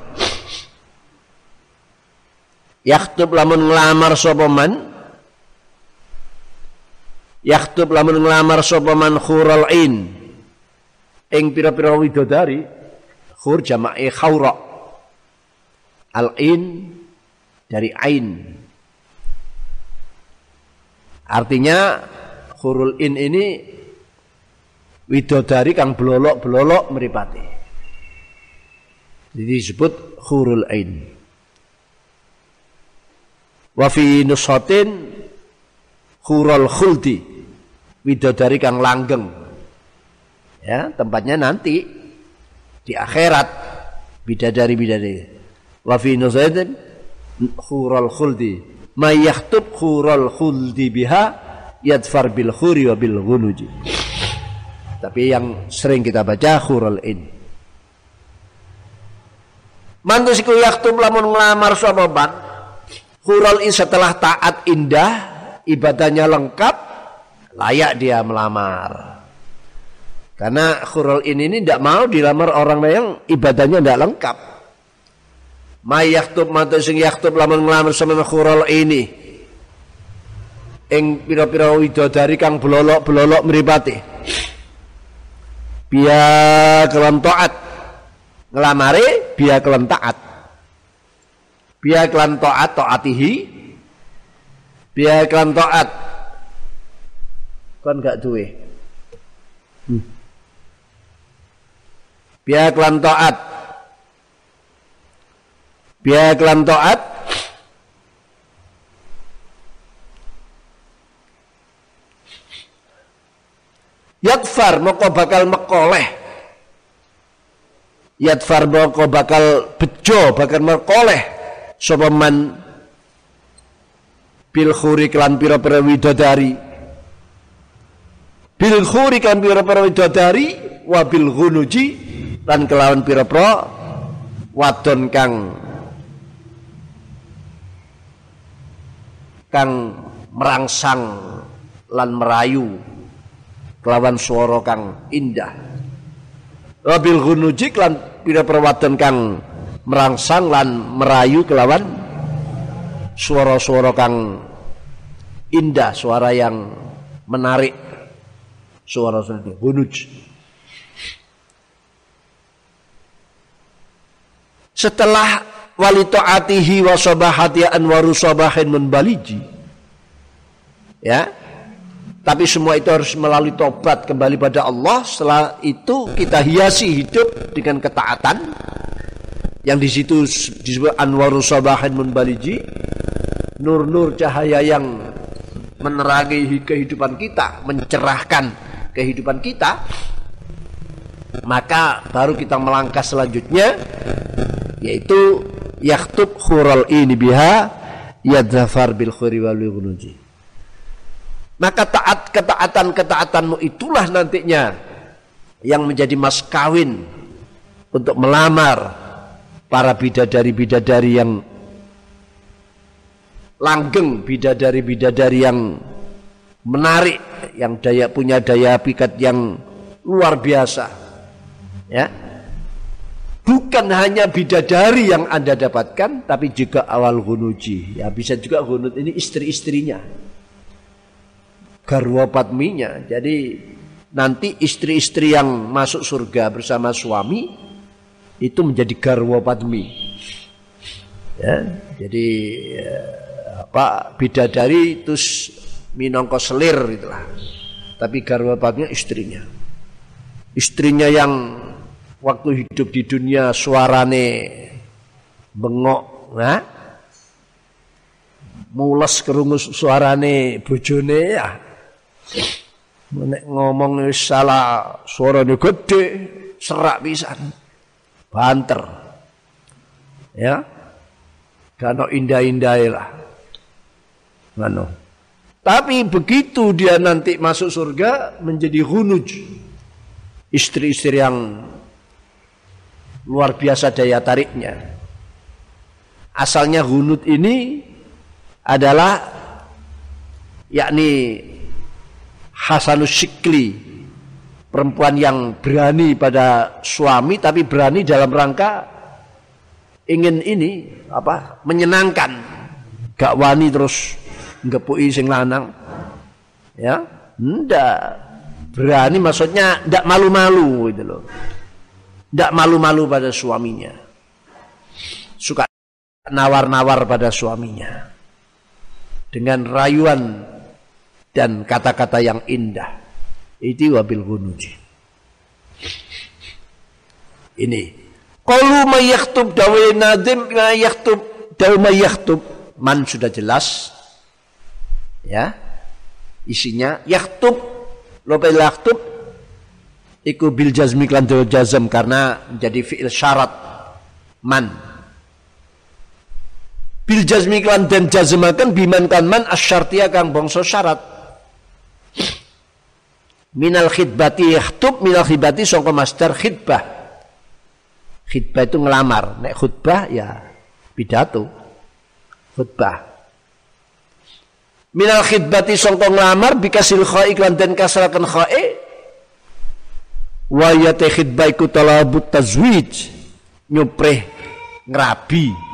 Yaktub lamun ngelamar sapa man Yaktub lamun nglamar sapa man khurul in ing pira-pira widodari khur jama'i khaura al in dari ain. Artinya khurul in ini widodari kang belolok-belolok meripati. Jadi disebut khurul ain. Wa fi nushatin khurul khuldi widodari kang langgeng. Ya, tempatnya nanti di akhirat bidadari-bidadari. Wa fi nuzaidin khural khuldi. Ma yahtub khural khuldi biha yadfar bil khuri wa bil ghunuji. Tapi yang sering kita baca khural in. Mantu siku yaktub lamun ngelamar sapa man. Khural in setelah taat indah, ibadahnya lengkap, layak dia melamar. Karena khurul ini ini tidak mau dilamar orang yang ibadahnya tidak lengkap. Ma yaktub mantu sing yaktub lamun ngelamar sama khurul ini. Ing pira-pira widodari kang belolok-belolok mripate. Biya kelam taat. Ngelamare biya kelam taat. Biya kelam taat taatihi. Biya kelam taat. Kan gak duwe. Hmm. Biya kelam taat. Biya kelam taat. Yadfar moko bakal mekoleh. Yadfar moko bakal bejo bakal mekoleh sapa man bil khuri kelan pira-pira widodari. Bil khuri kelan pira-pira widodari wa bil ghunuji lan kelawan pira-pira wadon kang kang merangsang lan merayu kelawan suara kang indah. Wabil ghunuji lan pira perwadon kang merangsang lan merayu kelawan suara-suara kang indah suara yang menarik suara-suara ghunuj setelah wali ta'atihi wa anwaru sabahin munbaliji ya tapi semua itu harus melalui tobat kembali pada Allah. Setelah itu kita hiasi hidup dengan ketaatan. Yang di situ disebut anwaru sabahin munbaliji. Nur-nur cahaya yang menerangi kehidupan kita, mencerahkan kehidupan kita. Maka baru kita melangkah selanjutnya yaitu yaktub khural ini biha yadzafar bil khuri wal maka taat ketaatan-ketaatanmu itulah nantinya yang menjadi mas kawin untuk melamar para bidadari-bidadari yang langgeng, bidadari-bidadari yang menarik, yang daya punya daya pikat yang luar biasa. Ya. Bukan hanya bidadari yang Anda dapatkan, tapi juga awal gunuji. Ya, bisa juga gunut ini istri-istrinya garwa padminya. Jadi nanti istri-istri yang masuk surga bersama suami itu menjadi garwa padmi. Ya, jadi ya, apa bidadari itu minongko selir itulah. Tapi garwa padminya istrinya. Istrinya yang waktu hidup di dunia suarane bengok, nah, mules kerungus suarane bojone ya Nek ngomong salah suaranya gede, serak pisan. Banter. Ya. Kano indah-indah lah. Mano. Tapi begitu dia nanti masuk surga menjadi hunuj. Istri-istri yang luar biasa daya tariknya. Asalnya hunut ini adalah yakni Hasanus Sikli perempuan yang berani pada suami tapi berani dalam rangka ingin ini apa menyenangkan gak wani terus ngepui sing lanang ya ndak berani maksudnya ndak malu-malu gitu loh ndak malu-malu pada suaminya suka nawar-nawar pada suaminya dengan rayuan dan kata-kata yang indah. Itu wabil gunuji. Ini. Qalu mayaktub dawe nadim mayaktub dawe mayaktub man sudah jelas. Ya. Isinya yaktub. Lope laktub iku bil jazmi klan jazm karena jadi fi'il syarat man. Bil jazmi klan dan jazmakan biman kan man asyartia kang bangsa syarat. Minal khidbati yahtub minal khidbati sangka master khidbah. Khidbah itu ngelamar. Nek khutbah ya pidato. Khutbah minal khidbati sangka ngelamar bikasil kha'i klan den kasrakan kha'i wa yate khidbah iku talabut tazwij nyupreh ngrabi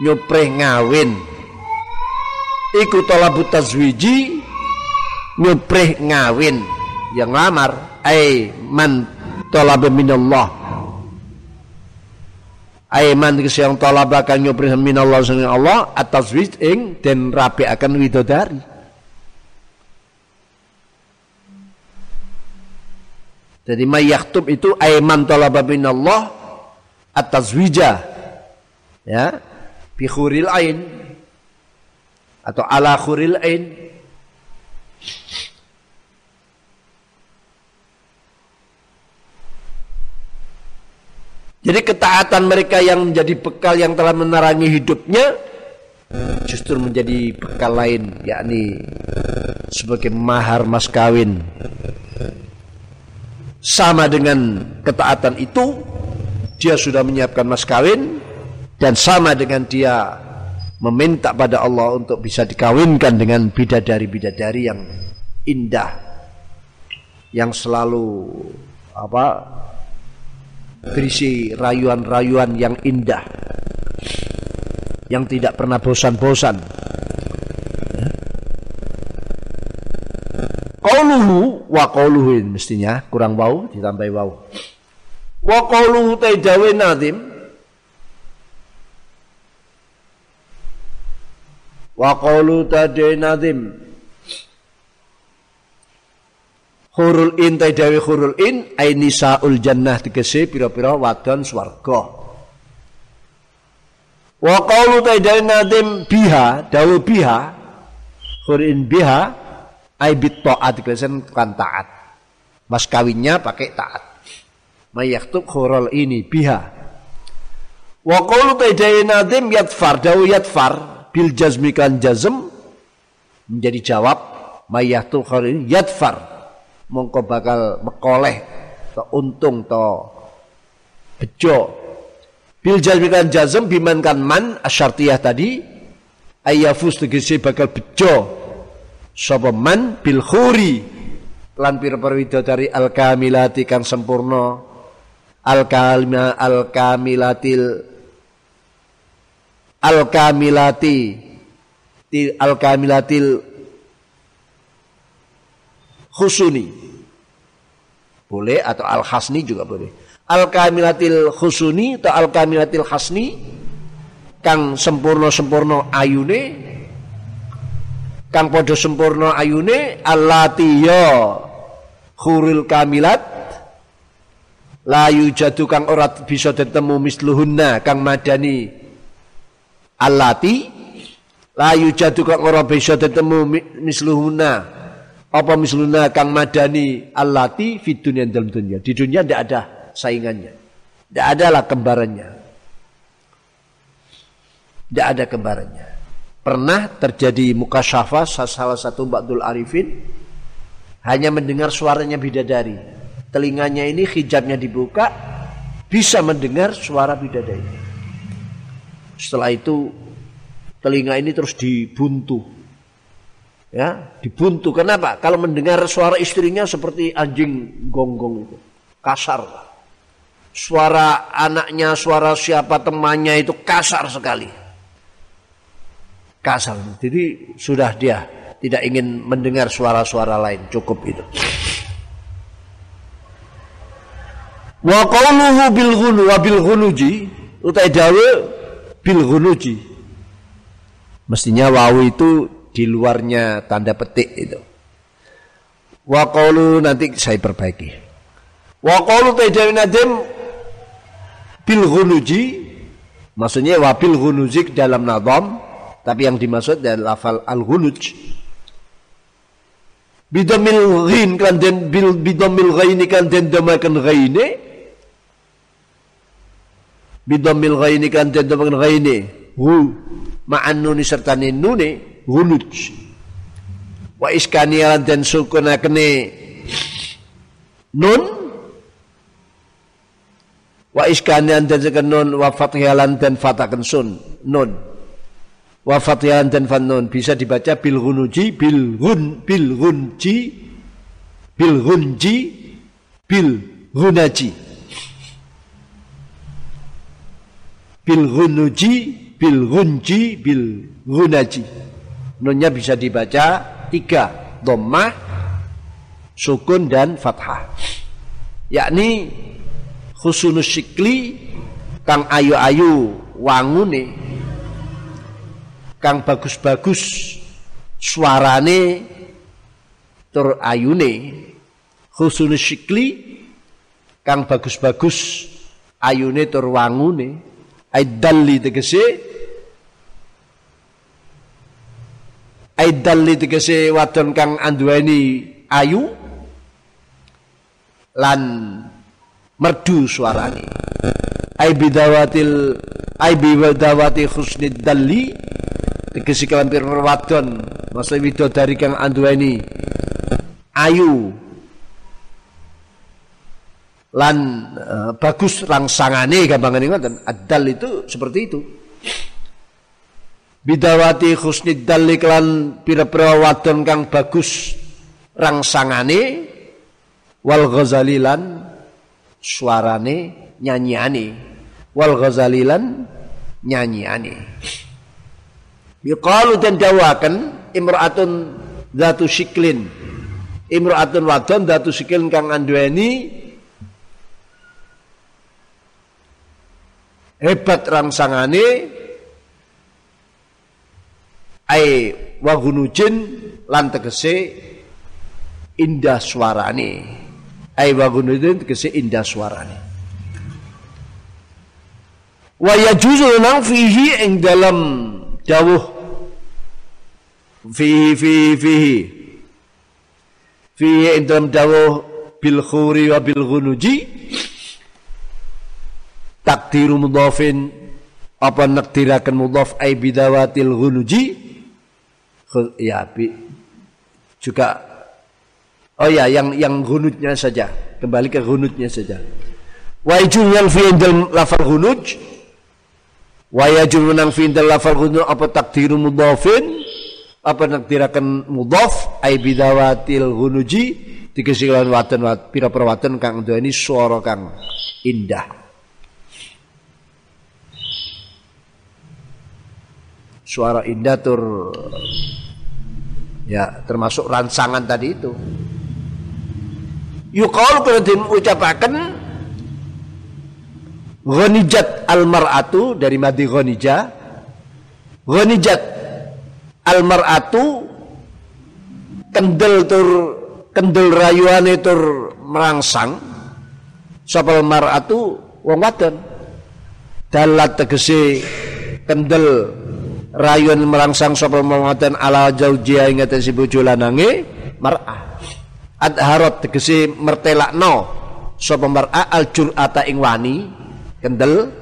nyupreh ngawin. Iku talabut tazwiji nyupreh ngawin. Yang lamar ai man talaba minallah ai man yang talaba kang nyupreh minallah sing Allah at-tazwij ing den akan widodari Jadi mayaktub itu aiman talaba minallah at-tazwija. Ya, bi ain atau ala khuril ain. Jadi ketaatan mereka yang menjadi bekal yang telah menerangi hidupnya justru menjadi bekal lain yakni sebagai mahar mas kawin. Sama dengan ketaatan itu dia sudah menyiapkan mas kawin dan sama dengan dia meminta pada Allah untuk bisa dikawinkan dengan bidadari-bidadari yang indah yang selalu apa berisi rayuan-rayuan yang indah. Yang tidak pernah bosan-bosan. Qauluhu wa qauluhu mestinya kurang wau ditambahi wau. Wa qauluhu taidawe nadim Wa qaulu tadi nadim Hurul in taidawe hurul in ai nisaul jannah tegese pira-pira wadon swarga. Wa qaulu taidawe nadim biha dawu biha hurul in biha aibit taat dikelasan kan taat. Mas kawinnya pakai taat. Mayaktub khurul ini biha. Wa qawlu taidai nadim yatfar dawu yatfar bil jazmi kan jazm menjadi jawab mayaktub khurul ini yatfar mongko bakal mekoleh to untung to bejo bil jazmi kan jazm biman kan man asyartiyah tadi ayafus tegese bakal bejo sapa man? Bil khuri. Lan pira-pira dari al kamilati kang sempurna. Al kalima al kamilatil al kamilati al kamilatil khusuni. Boleh atau al khasni juga boleh. Al kamilatil khusuni atau al kamilatil khasni kang sempurna sempurna ayune kang podo sempurna ayune allati ya khuril kamilat layu jadu kang ora bisa ditemu misluhunna kang madani allati layu jadu kang ora bisa ditemu misluhunna apa misluhunna kang madani allati fi dunia dalam dunia di dunia tidak ada saingannya tidak ada lah kembarannya tidak ada kembarannya Pernah terjadi muka syafa salah satu Ba'dul Arifin hanya mendengar suaranya bidadari. Telinganya ini hijabnya dibuka bisa mendengar suara bidadari. Setelah itu telinga ini terus dibuntu. Ya, dibuntu. Kenapa? Kalau mendengar suara istrinya seperti anjing gonggong itu. Kasar. Suara anaknya, suara siapa temannya itu kasar sekali kasar. Jadi sudah dia tidak ingin mendengar suara-suara lain, cukup itu. Wa qawluhu bil ghunu wa bil ghunuji utai dawe bil ghunuji. Mestinya wawu itu di luarnya tanda petik itu. Wa qawlu nanti saya perbaiki. Wa qawlu utai dawe nadim bil ghunuji maksudnya wabil ghunuji dalam nadam tapi yang dimaksud dari lafal al-ghuluj Bidamil ghin kan den bil bidamil ghaini kan den damakan ghaine. Bidamil ghaini kan den damakan ghaine. Hu ma'an nuni serta nuni hunuj. Wa iskani dan sukunakne nun. Wa iskanian dan sekan nun wa fathihalan dan fatakan sun. Nun. Wa fathihalan dan fan nun. Bisa dibaca bil gunuji bil gun bil gunji bil gunji bil gunaji. Bil gunuji bil gunji bil gunaji nunnya bisa dibaca tiga. Dhammah sukun dan fathah. Yakni khusunus sikli kang ayu-ayu wangune kang bagus-bagus suarane tur ayune. Khusunus sikli kang bagus-bagus ayune tur wangune. Aidalli tegese aidalli tegese wadon kang anduweni ayu lan merdu suarane. Ai bidawatil ai bidawati husnid dalli tegese kelampir wadon masa widodari kang anduweni ayu lan uh, bagus rangsangane gampangane ngoten. Adal itu seperti itu bidawati husnid dalli kelan pira-pira wadon kang bagus rangsangane wal ghazali lan suarane nyanyiane. Wal ghazalilan nyanyiane. Yuqalu dan dawakan imra'atun zatu siklin imra'atun wadon zatu siklin kang anduweni hebat rangsangane ai wagunujin lan tegese indah suarane. Ai wagunudin tegese indah suarane. Wa yajuzu nang fihi ing dalam dawuh. Fihi fihi fihi. Fihi ing dalam dawuh bil khuri wa bil ghunuji. Takdiru mudhafin. Apa nakdirakan mudhaf? Ai bidawatil ghunuji ya bi juga Oh ya, yang yang gunutnya saja. Kembali ke gunutnya saja. Wa yang fi indal lafal gunuj. Wa yajul nang fi indal lafal gunuj apa takdiru mudhafin? Apa nakdirakan mudhaf ai bidawatil gunuji dikasih lawan watan wat pira perwatan kang ini suara kang indah. Suara indah tur ya termasuk ransangan tadi itu. Yuqalu kalau diucapakan ghanijat almar'atu dari madi ghanija ghanijat almar'atu kendel tur kendel rayuane tur merangsang sapa mar'atu wong wadon. Dalat tegese kendel rayuan merangsang sapa wadon ala jaujiya ing si bojo lanange? Mar'ah adharat tegese mertelakno sapa mar'a al jur'ata ing wani kendel.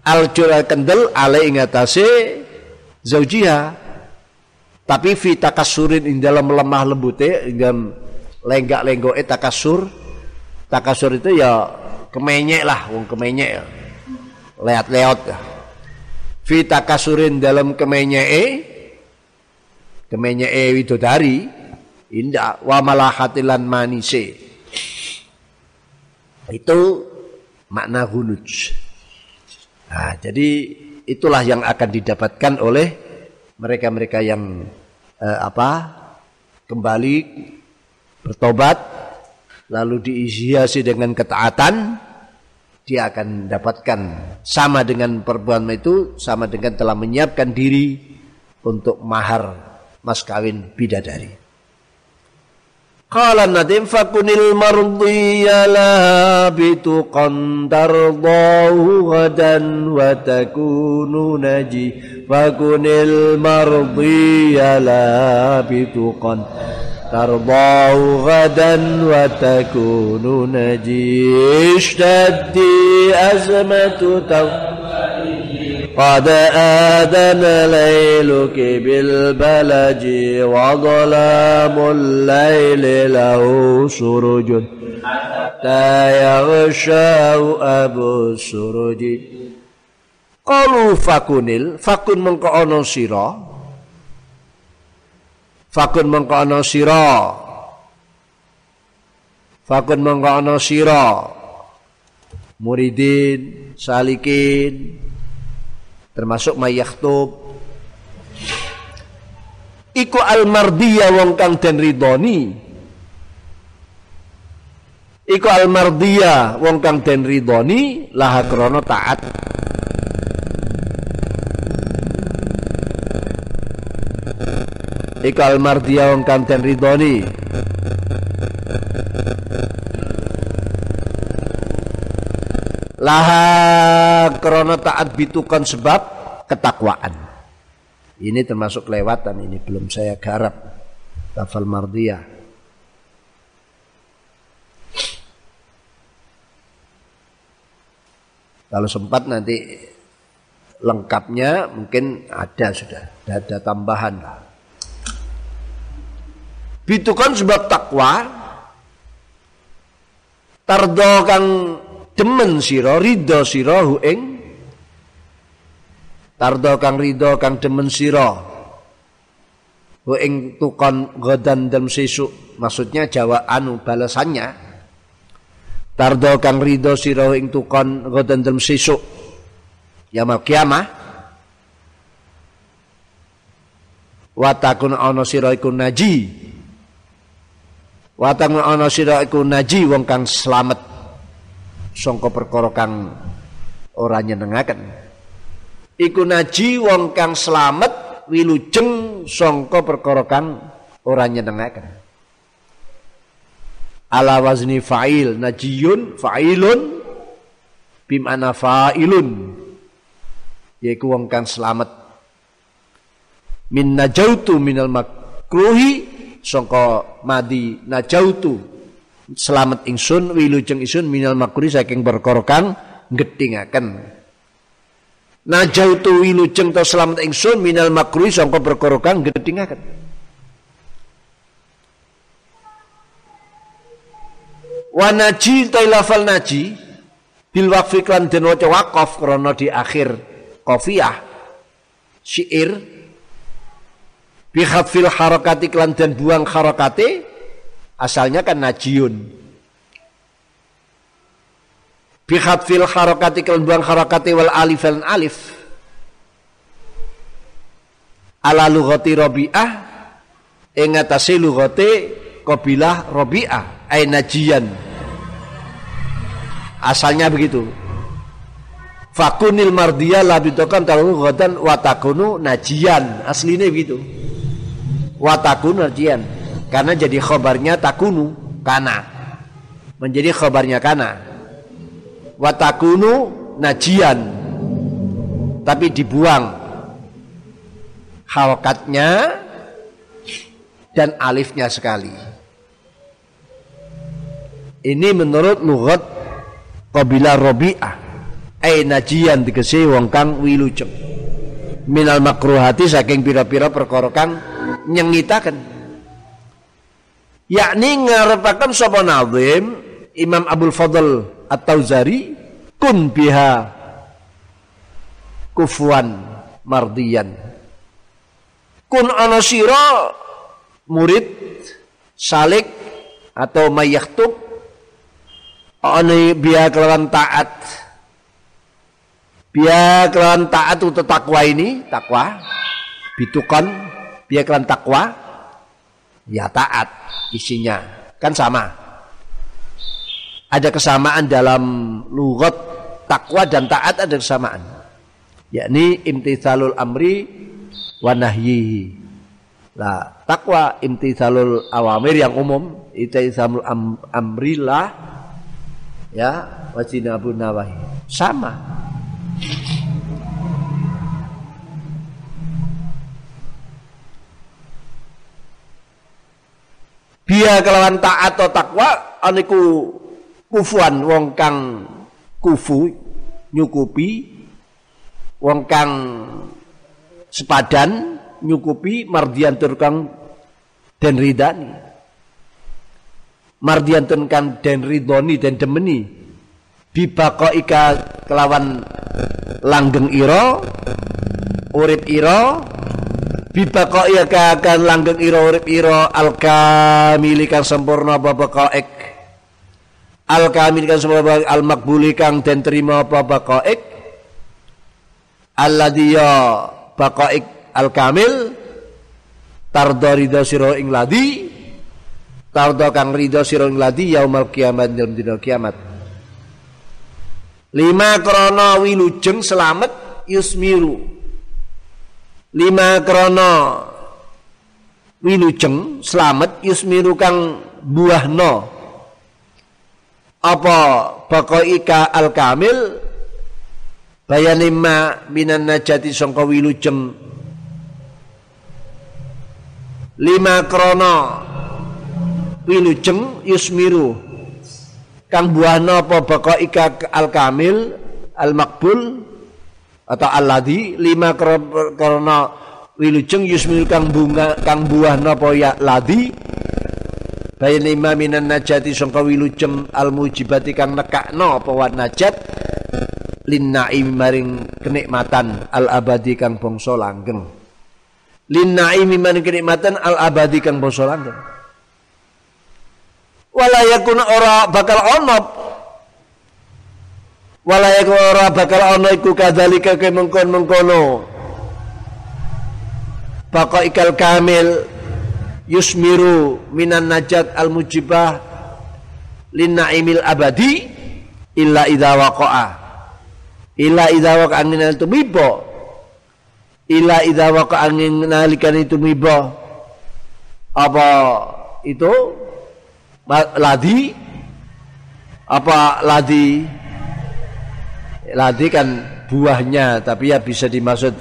Al kendel ale ing atase zaujiha tapi fi takasurin ing dalam lemah lembute ing dalam lenggak-lenggoke takasur. Takasur itu ya kemenyek lah wong kemenyek leat-leot fi takasurin dalam kemenyeke kemenyeke widodari indah wa malahatilan manise. Itu makna hunuj. Nah, jadi itulah yang akan didapatkan oleh mereka-mereka yang eh, apa kembali bertobat lalu dihiasi dengan ketaatan dia akan mendapatkan sama dengan perbuatan itu sama dengan telah menyiapkan diri untuk mahar mas kawin bidadari. Qala Nadim fakunil mardiya laha bituqan tardahu gadan wa takunu naji. Fakunil mardiya laha bituqan ترضى غدا وتكون نجي اشتدي أزمة قد آذن ليلك بالبلج وظلام الليل له سرج. حتى يغشاه أبو السرج. قالوا فكنل فكن من قعنو سيرا fakun mengko ana sira. Fakun mengko ana sira. Muridin salikin termasuk mayahtub iku almardiya wong kang den ridoni iku almardiya wong kang den ridoni laha krana taat ikal mardia wong kang ridoni laha krana taat bitukan sebab ketakwaan. Ini termasuk kelewatan ini belum saya garap. Lafal mardia. Kalau sempat nanti lengkapnya mungkin ada sudah ada tambahan. lah kan sebab takwa. Tardo kang demen sira ridho sira hu ing. Tardo kang ridho kang demen sira hu ing tukon godan dalam sesuk. Maksudnya jawa anu balasannya. Tardo kang ridho sira ing tukon godan dalam sesuk. Yaumul kiamah. Watakun ana sira iku naji Watang ana sira iku naji wong kang slamet sangka perkara kang ora nyenengaken. Iku naji wong kang slamet wilujeng sangka perkara kang ora nyenengaken. Ala wazni fa'il najiyun fa'ilun bimana fa'ilun yaiku wong kang slamet min najautu minal makruhi sangka madi najautu. Selamat ingsun wilujeng ingsun minal makuri saking perkara kang gedhingaken. Najautu wilujeng to selamat ingsun minal makuri sangka perkara kang gedhingaken. Wa lafal naji bil waqfi kan den waca krana di akhir qafiyah syair Bihafil harakati klan dan buang harakati asalnya kan najiun. Bihafil harakati klan buang harakati wal alif dan alif. Ala lughati Rabi'ah ing atase lughate kabilah Rabi'ah ay najian. Asalnya begitu. Fakunil mardiyah labitokan talu ghatan watakunu najian. Aslinya begitu watakun karena jadi khobarnya takunu kana. Menjadi khobarnya kana. Watakunu najian. Tapi dibuang. Halkatnya dan alifnya sekali. Ini menurut lughat kabilah Rabi'ah. Ai najian dikesi wong kang wilujeng. Minal makruhati saking pira-pira perkara kang nyengitakan. Yakni ngarepaken sapa nazim Imam Abdul Fadl At-Tauzari kun biha kufuan mardiyan. Kun ana sira murid salik atau mayaktub ana biha kelawan taat. Biha kelawan taat untuk takwa ini takwa bitukan dia kelan takwa? Ya taat isinya. Kan sama. Ada kesamaan dalam lugat takwa dan taat ada kesamaan. Yakni imtithalul amri wa nahyihi lah takwa imtithalul awamir yang umum imtithalul am, amrillah ya wajinabun nawahi. Sama Biya kelawan taat atau takwa aniku kufuan wong kang kufu nyukupi. Wong kang sepadan nyukupi. Mardian kang den ridani mardian kang den ridoni den demeni. Bibako ika kelawan langgeng iro urip iro bibako ika kan langgeng iro urip iro al kamili kang sempurna ek al kamili kang sempurna al makbuli kang den terima ek alladhi ya baqaik al kamil tardo ridho ing ladi. Tardo kang ridho siro ing ladi yaumal kiamat dalam dina kiamat. Lima krono wilujeng selamat yusmiru lima krono wilujeng selamat yusmiru kang buahno apa baqaika al kamil bayani ma minan najati sangka wilujeng. Lima krono wilujeng yusmiru kang buahna apa baka ika al kamil al makbul atau al ladhi lima krono wilujeng yusmiru kang bunga kang buahna apa ya ladhi Bayan lima minan najati sangka wilujeng al mujibati kang nekakno apa wat najat? Lin naim maring kenikmatan al abadi kang bangsa langgeng. Lin naim kenikmatan al abadi kang bangsa langgeng. Wala ora bakal ono wala yakun ora bakal ono iku kadzalika ke mengkon-mengkono. Baka ikal kamil yusmiru minan najat al mujibah lin naimil abadi illa idza waqa'a. Ila idza waqa angin itu mibo ila idza waqa angin nalikan itu mibo apa itu? Ladi? Apa ladi ladi kan buahnya tapi ya bisa dimaksud.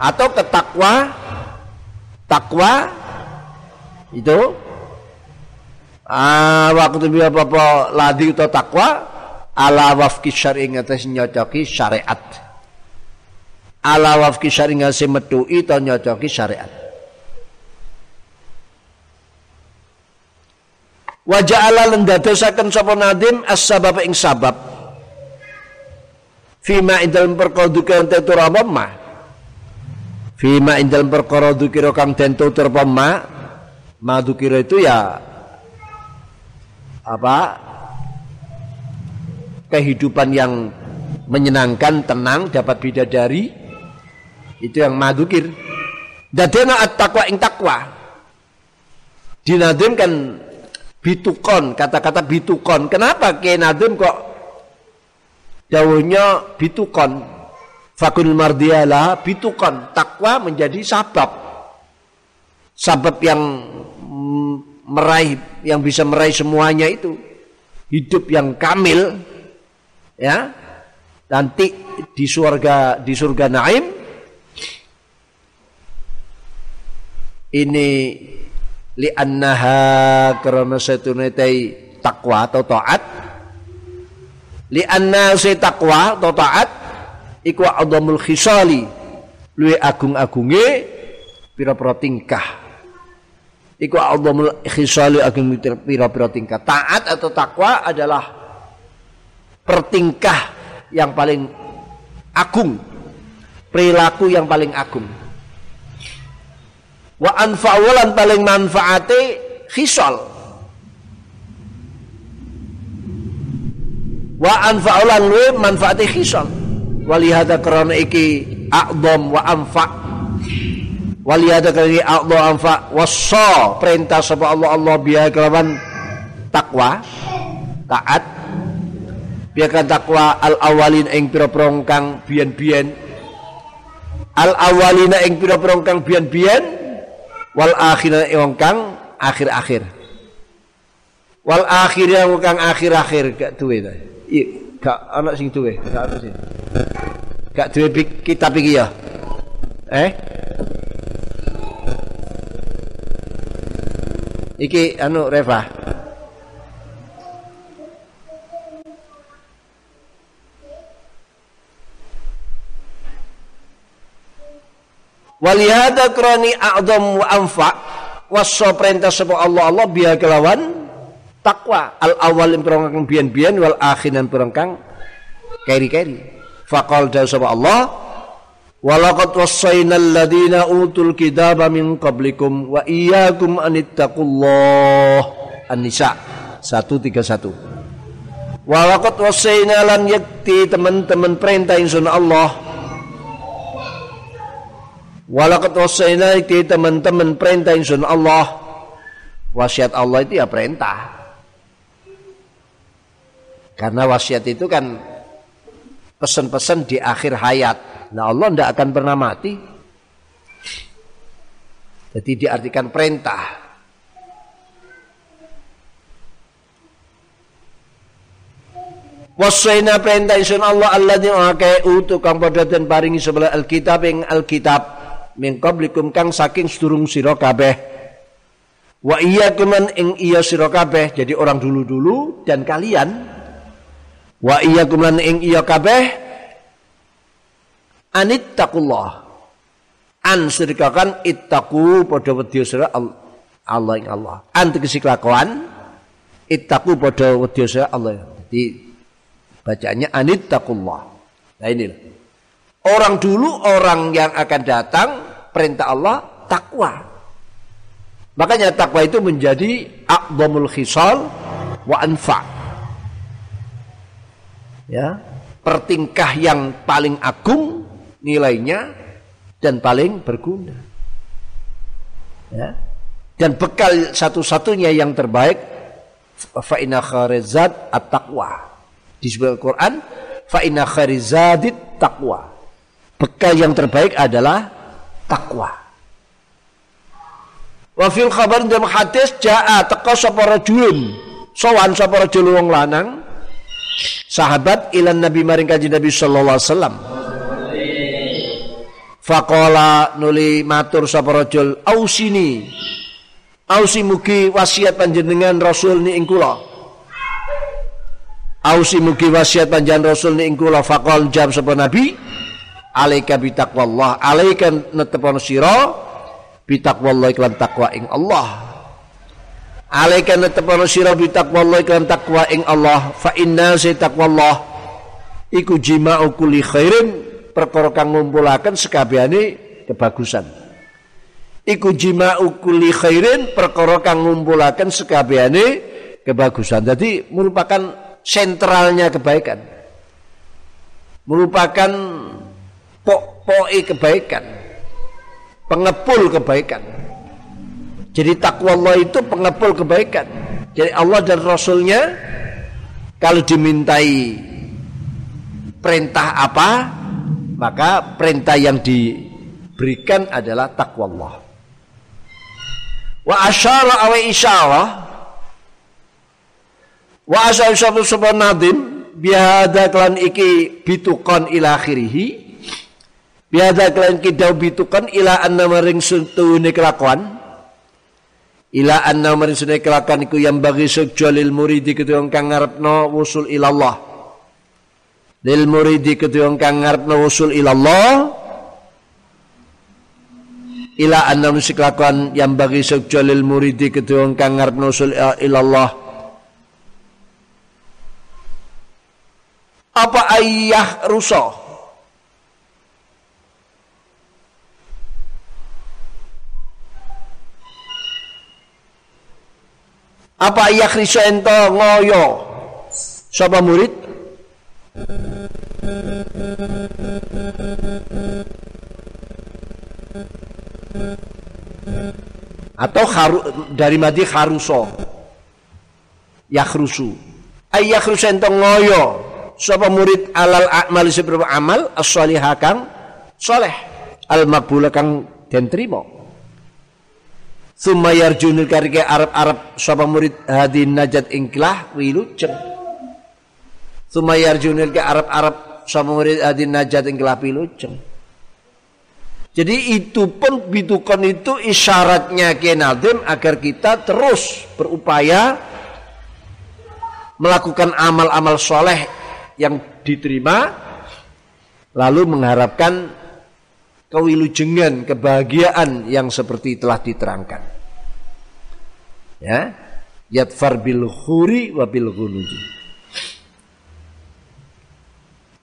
Atau ketakwa takwa itu. Ah waktu dia apa, ladi atau takwa ala wafki syar'i ngatas nyocoki syariat. Ala wafki syar'i ngatas metu itu nyocoki syariat. Wajah Allah lendadosaken sapa nadim as sabab ing sabab fima indal perkara duka tentu ma fima indal perkara dukira kang den tutur ma madukira itu ya apa kehidupan yang menyenangkan, tenang, dapat bidadari. Itu yang madukir. Dadena at-taqwa ing takwa. Dinadim kan bitukon, kata-kata bitukon. Kenapa ke nadim kok dawuhnya bitukon? Fakul mardiyalah bitukon. Takwa menjadi sabab. Sabab yang meraih, yang bisa meraih semuanya itu. Hidup yang kamil, ya nanti di surga di surga naim ini li annaha karena setunetai takwa atau taat li anna se takwa atau taat iku adamul khisali luwe agung-agunge pira-pira tingkah iku adamul khisali agung pira-pira tingkah taat atau takwa adalah pertingkah yang paling agung, perilaku yang paling agung. Wa anfa'ulan paling manfaate khisal. Wa anfa'ulan luwe manfaate khisal. Walihada karena iki a'dham wa anfa' Walihada karena iki a'dham anfa' wassa perintah sapa Allah Allah biya kelawan takwa taat. Biarkan takwa al awalin ing pira-pira kang biyen-biyen. Al awalina ing pira-pira kang biyen-biyen. Wal akhirina ing kang akhir-akhir. Wal akhirina kang akhir-akhir gak duwe ta gak ana sing duwe gak ana sing gak duwe kitab iki ya? Eh? Iki anu Reva. Walihada a'dham wa anfa waso perintah sapa Allah Allah biya kelawan takwa al awal yang perang kang bian-bian wal akhiran perang kang keri-keri. Faqal dawu sapa Allah Walaqad wassayna alladhina utul kitaba min qablikum wa iyyakum an ittaqullah. An-Nisa 131. Walaqad wassayna lan yakti teman-teman perintah insun Allah. Walaqad wassayna yakti teman-teman perintah insun Allah. Wasiat Allah itu ya perintah. Karena wasiat itu kan pesan-pesan di akhir hayat Nah Allah tidak akan pernah mati. Jadi diartikan perintah. Wasaina perintah insun Allah Allah alladzi utu kang padha den paringi sebelah alkitab ing alkitab min qablikum kang saking sedurung sira kabeh. Wa iyyakum ing iya sira kabeh jadi orang dulu-dulu dan kalian wa iyyakum ing iya kabeh anittaqullah. An sedekakan ittaqu padha wedya sira Allah ing Allah. An tegese kelakuan ittaqu padha wedya sira Allah. Jadi bacanya anittaqullah. Nah ini orang dulu orang yang akan datang perintah Allah takwa. Makanya takwa itu menjadi aqdamul khisal wa anfa ya pertingkah yang paling agung nilainya dan paling berguna. Ya. Dan bekal satu-satunya yang terbaik fa inna at-taqwa. Di sebuah Quran fa inna kharizadit taqwa. Bekal yang terbaik adalah takwa. Wa fil khabar dalam hadis jaa teka sapa rajulun sowan sapa rajul wong lanang sahabat ilan nabi maring kanjeng Nabi sallallahu alaihi wasallam Fakola nuli matur sapa rajul ausini. Ausi mugi wasiat panjenengan Rasul ni ing kula. Ausi mugi wasiat panjenengan Rasul ni ing kula faqal jam sapa Nabi alaika bi taqwallah alaika netepon sira bi taqwallah iklan takwa ing Allah. Alaika netepon sira bi taqwallah iklan takwa ing Allah fa inna sa taqwallah iku jima'u kulli khairin perkara kang ngumpulaken sekabehane kebagusan. Iku jima'u kulli khairin perkara kang ngumpulaken sekabehane kebagusan. Jadi merupakan sentralnya kebaikan. Merupakan pok-poke kebaikan. Pengepul kebaikan. Jadi takwa Allah itu pengepul kebaikan. Jadi Allah dan Rasulnya kalau dimintai perintah apa maka perintah yang diberikan adalah takwa Allah. Wa asyara awa isyara wa asyara satu sebuah nadim biada klan iki bitukan ila akhirihi biada klan kidau bitukan ila anna maring suntune kelakuan ila anna maring suntune kelakuan iku yang bagi sujjalil muridi ketua kang ngarepno wusul ilallah. Lil muridi kedua kang ngarepno usul ilallah. Ila anna musik lakuan yang bagi sukjo lil muridi kedua kang ngarepno usul ilallah. Apa ayah rusa apa ayah riso ento ngoyo. Sapa murid? Atau haru, dari madi haruso yakhrusu. Ay yakhrusu entong ngoyo. Sapa murid? Alal amal seberapa amal? As-salihah kang soleh. Al makbul kang den summa yarjunul karike arab-arab sapa murid hadin najat ingklah wilujeng Sumayar junil ke Arab-Arab sama murid adin najat yang kelapi luceng. Jadi itu pun bitukon itu isyaratnya Kiai Nadim agar kita terus berupaya melakukan amal-amal soleh yang diterima lalu mengharapkan kewilujengan, kebahagiaan yang seperti telah diterangkan. Ya, yatfar bil khuri wa bil ghunudi.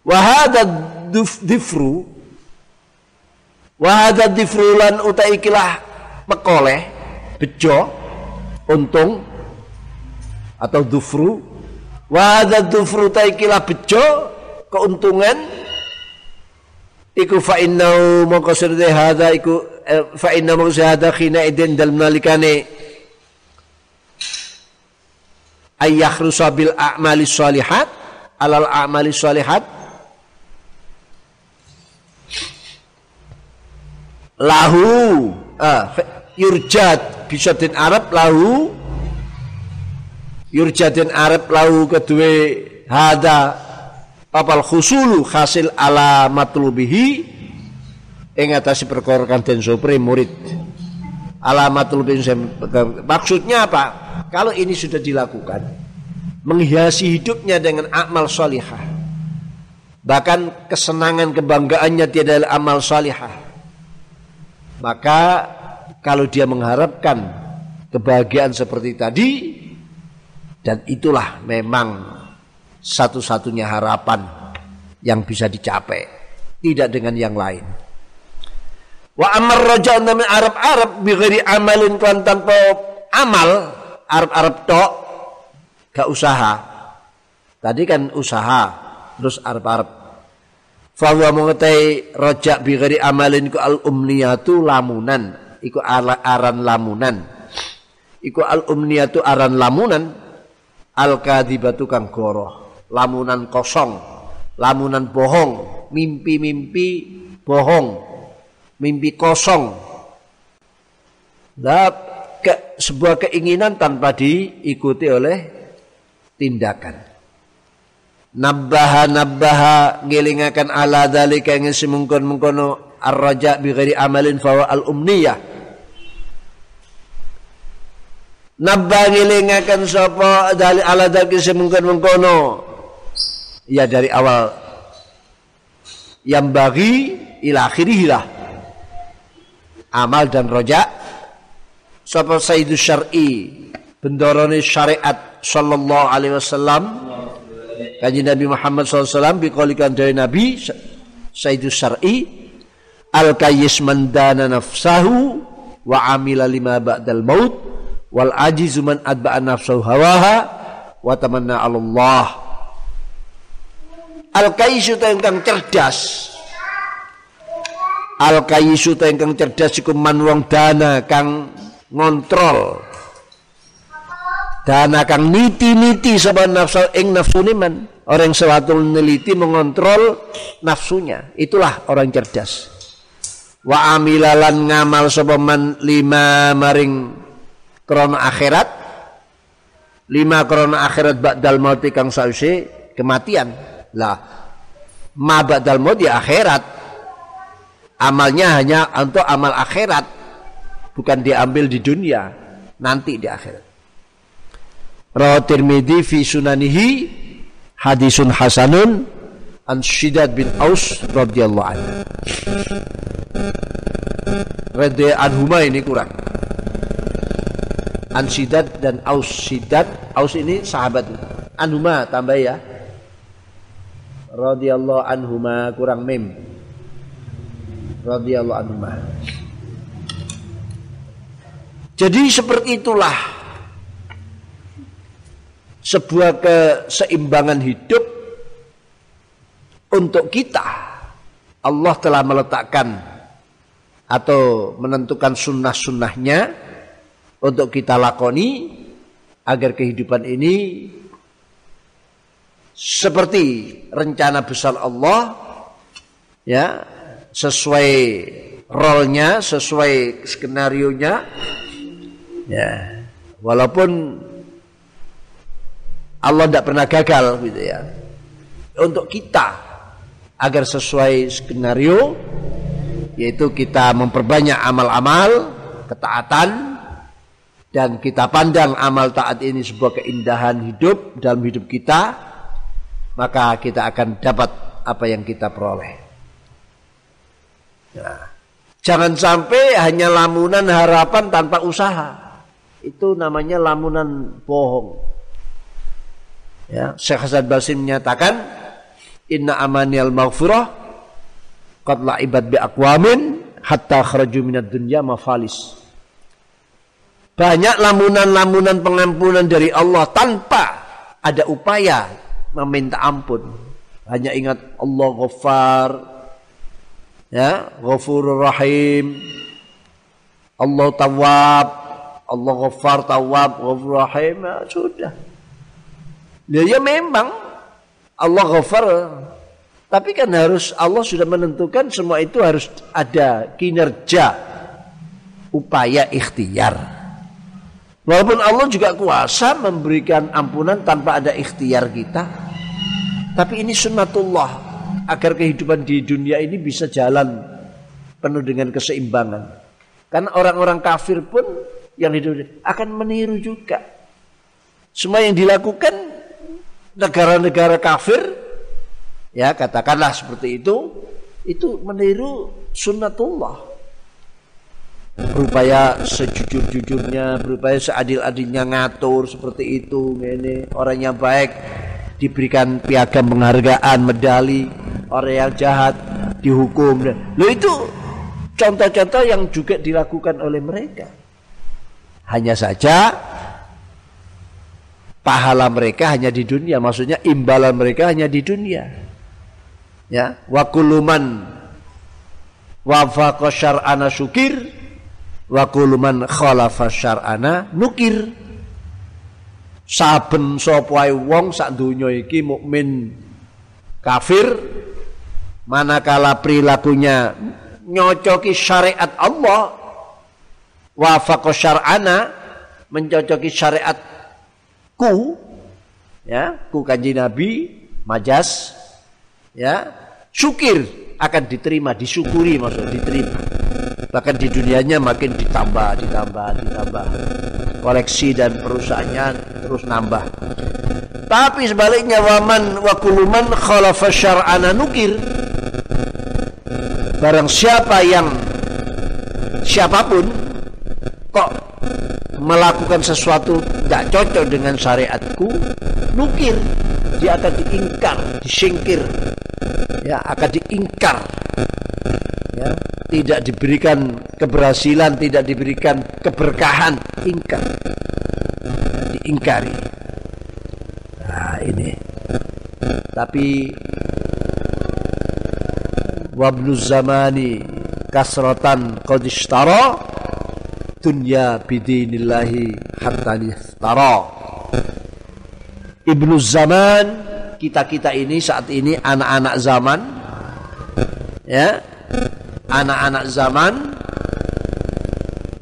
Wa difru Wahada difrulan utai ikilah pekoleh bejo untung atau dufru wahada dufru utai ikilah bejo keuntungan iku fa innau mongko sirde hada iku eh, fa inna mongko hada khina idin dal nalikane. Ayah rusabil a'mali salihat alal a'mali salihat lahu ah, yurjad bisa din Arab lahu. Yurjadin Arab lahu kedua hada apal khusulu hasil ala matlubihi ing atase perkara kang den sopre murid. Alamatul bin maksudnya apa? Kalau ini sudah dilakukan menghiasi hidupnya dengan amal salihah. Bahkan kesenangan kebanggaannya tiada amal salihah. Maka kalau dia mengharapkan kebahagiaan seperti tadi dan itulah memang satu-satunya harapan yang bisa dicapai, tidak dengan yang lain. Wa amar raja min Arab Arab bi ghairi amalin kan tanpa amal Arab Arab tok gak usaha. Tadi kan usaha terus Arab Arab Fahuwa mengetai rojak bigari amalin ku al umniyatu lamunan. Iku aran lamunan. Iku al umniyatu aran lamunan. Al kadibatu kang goroh. Lamunan kosong. Lamunan bohong. Mimpi-mimpi bohong. Mimpi kosong. Nah, ke, sebuah keinginan tanpa diikuti oleh tindakan nabbaha nabbaha ngilingakan ala dalika yang semungkon mengkono ar-raja bi ghairi amalin fawa al umniyah nabba ngilingakan sapa dali ala dalika semungkon mengkono ya dari awal. Yang bagi ila amal dan roja sapa sayyidus syar'i bendorone syariat sallallahu alaihi wasallam. Kaji Nabi Muhammad SAW bikolikan dari Nabi Sayyidus Syar'i al kayyis mandana nafsahu wa amila lima ba'dal maut wal ajizu man adba'a nafsahu hawaha wa tamanna Allah al kayyisu ingkang cerdas al kayyisu ingkang cerdas iku man wong dana kang ngontrol dan akan niti-niti sama nafsu ing nafsu man. Orang suatu meneliti mengontrol nafsunya. Itulah orang cerdas. Wa amilalan ngamal man lima maring krona akhirat. Lima krona akhirat ba'dal mauti kang sausi kematian. Lah, ma ba'dal maut ya akhirat. Amalnya hanya untuk amal akhirat. Bukan diambil di dunia. Nanti di akhirat. Rawa Tirmidzi fi sunanihi hadisun hasanun an Shidad bin Aus radhiyallahu anhu. Rede anhuma ini kurang. An Shidad dan Aus Shidad, Aus ini sahabat. Anhuma tambah ya. Radhiyallahu anhuma kurang mem. Radhiyallahu anhuma. Jadi seperti itulah sebuah keseimbangan hidup untuk kita. Allah telah meletakkan atau menentukan sunnah-sunnahnya untuk kita lakoni agar kehidupan ini seperti rencana besar Allah ya sesuai role-nya, sesuai skenario-nya ya walaupun Allah tidak pernah gagal gitu ya. Untuk kita agar sesuai skenario yaitu kita memperbanyak amal-amal ketaatan dan kita pandang amal taat ini sebuah keindahan hidup dalam hidup kita maka kita akan dapat apa yang kita peroleh. Nah, jangan sampai hanya lamunan harapan tanpa usaha. Itu namanya lamunan bohong. Ya, Syekh Hasan Basri menyatakan inna amaniyal maghfirah qad la'ibat bi aqwamin hatta kharaju minad dunya mafalis. Banyak lamunan-lamunan pengampunan dari Allah tanpa ada upaya meminta ampun. Hanya ingat Allah Ghaffar, ya, Ghafurur Rahim, Allah Tawab, Allah Ghaffar Tawab, Ghafur Rahim, ya, sudah. Ya, ya memang Allah Ghaffar tapi kan harus Allah sudah menentukan semua itu harus ada kinerja upaya ikhtiar. Walaupun Allah juga kuasa memberikan ampunan tanpa ada ikhtiar kita. Tapi ini sunnatullah agar kehidupan di dunia ini bisa jalan penuh dengan keseimbangan. Karena orang-orang kafir pun yang hidup akan meniru juga. Semua yang dilakukan negara-negara kafir ya katakanlah seperti itu itu meniru sunnatullah berupaya sejujur-jujurnya berupaya seadil-adilnya ngatur seperti itu ini orang yang baik diberikan piagam penghargaan medali orang yang jahat dihukum lo itu contoh-contoh yang juga dilakukan oleh mereka hanya saja pahala mereka hanya di dunia, maksudnya imbalan mereka hanya di dunia. Ya, wa kuluman wafaqa syar'ana syukir wa kuluman khalafa syar'ana nukir. Saben sapa wong sak donya iki mukmin kafir manakala perilakunya nyocoki syariat Allah wafaqa syar'ana mencocoki syariat ku ya ku kanji nabi majas ya syukir akan diterima disyukuri maksud diterima. Bahkan di dunianya makin ditambah ditambah ditambah koleksi dan perusahaannya terus nambah. Tapi sebaliknya waman wa kuluman khalafa syar'ana nukir. Barang siapa yang siapa pun kok melakukan sesuatu tidak cocok dengan syariatku nukir dia akan diingkar disingkir. Ya akan diingkar. Ya tidak diberikan keberhasilan tidak diberikan keberkahan. Ingkar. Ya, diingkari. Nah ini. Tapi wabnu zamani kasratan qadishtara dunya bidinillahi hatta niftara Ibnu Zaman. Kita-kita ini saat ini anak-anak zaman. Ya. Anak-anak zaman.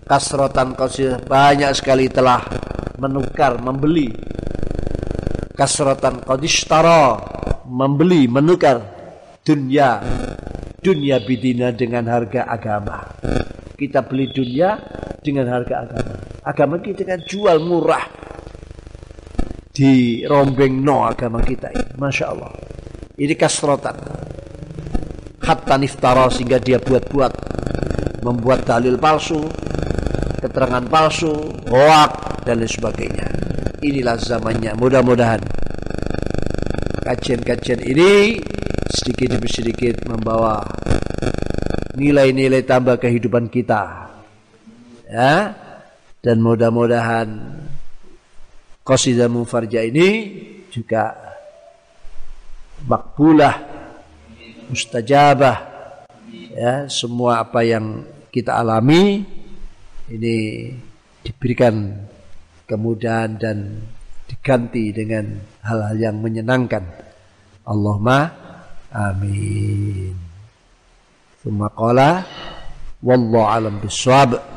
Kasrotan kosir banyak sekali telah menukar membeli. Kasrotan kodistara membeli menukar dunia. Dunia bidina dengan harga agama. Kita beli dunia dengan harga agama. Agama kita kan jual murah. Di rombeng no agama kita ini. Masya Allah. Ini kasrotan. Hatta niftara sehingga dia buat-buat. Membuat dalil palsu. Keterangan palsu. Hoak dan lain sebagainya. Inilah zamannya. Mudah-mudahan. Kajian-kajian ini sedikit demi sedikit membawa nilai-nilai tambah kehidupan kita ya dan mudah-mudahan qasidah mufarja ini juga makbulah mustajabah ya semua apa yang kita alami ini diberikan kemudahan dan diganti dengan hal-hal yang menyenangkan. Allahumma amin. Thumma qala wallahu alam biswab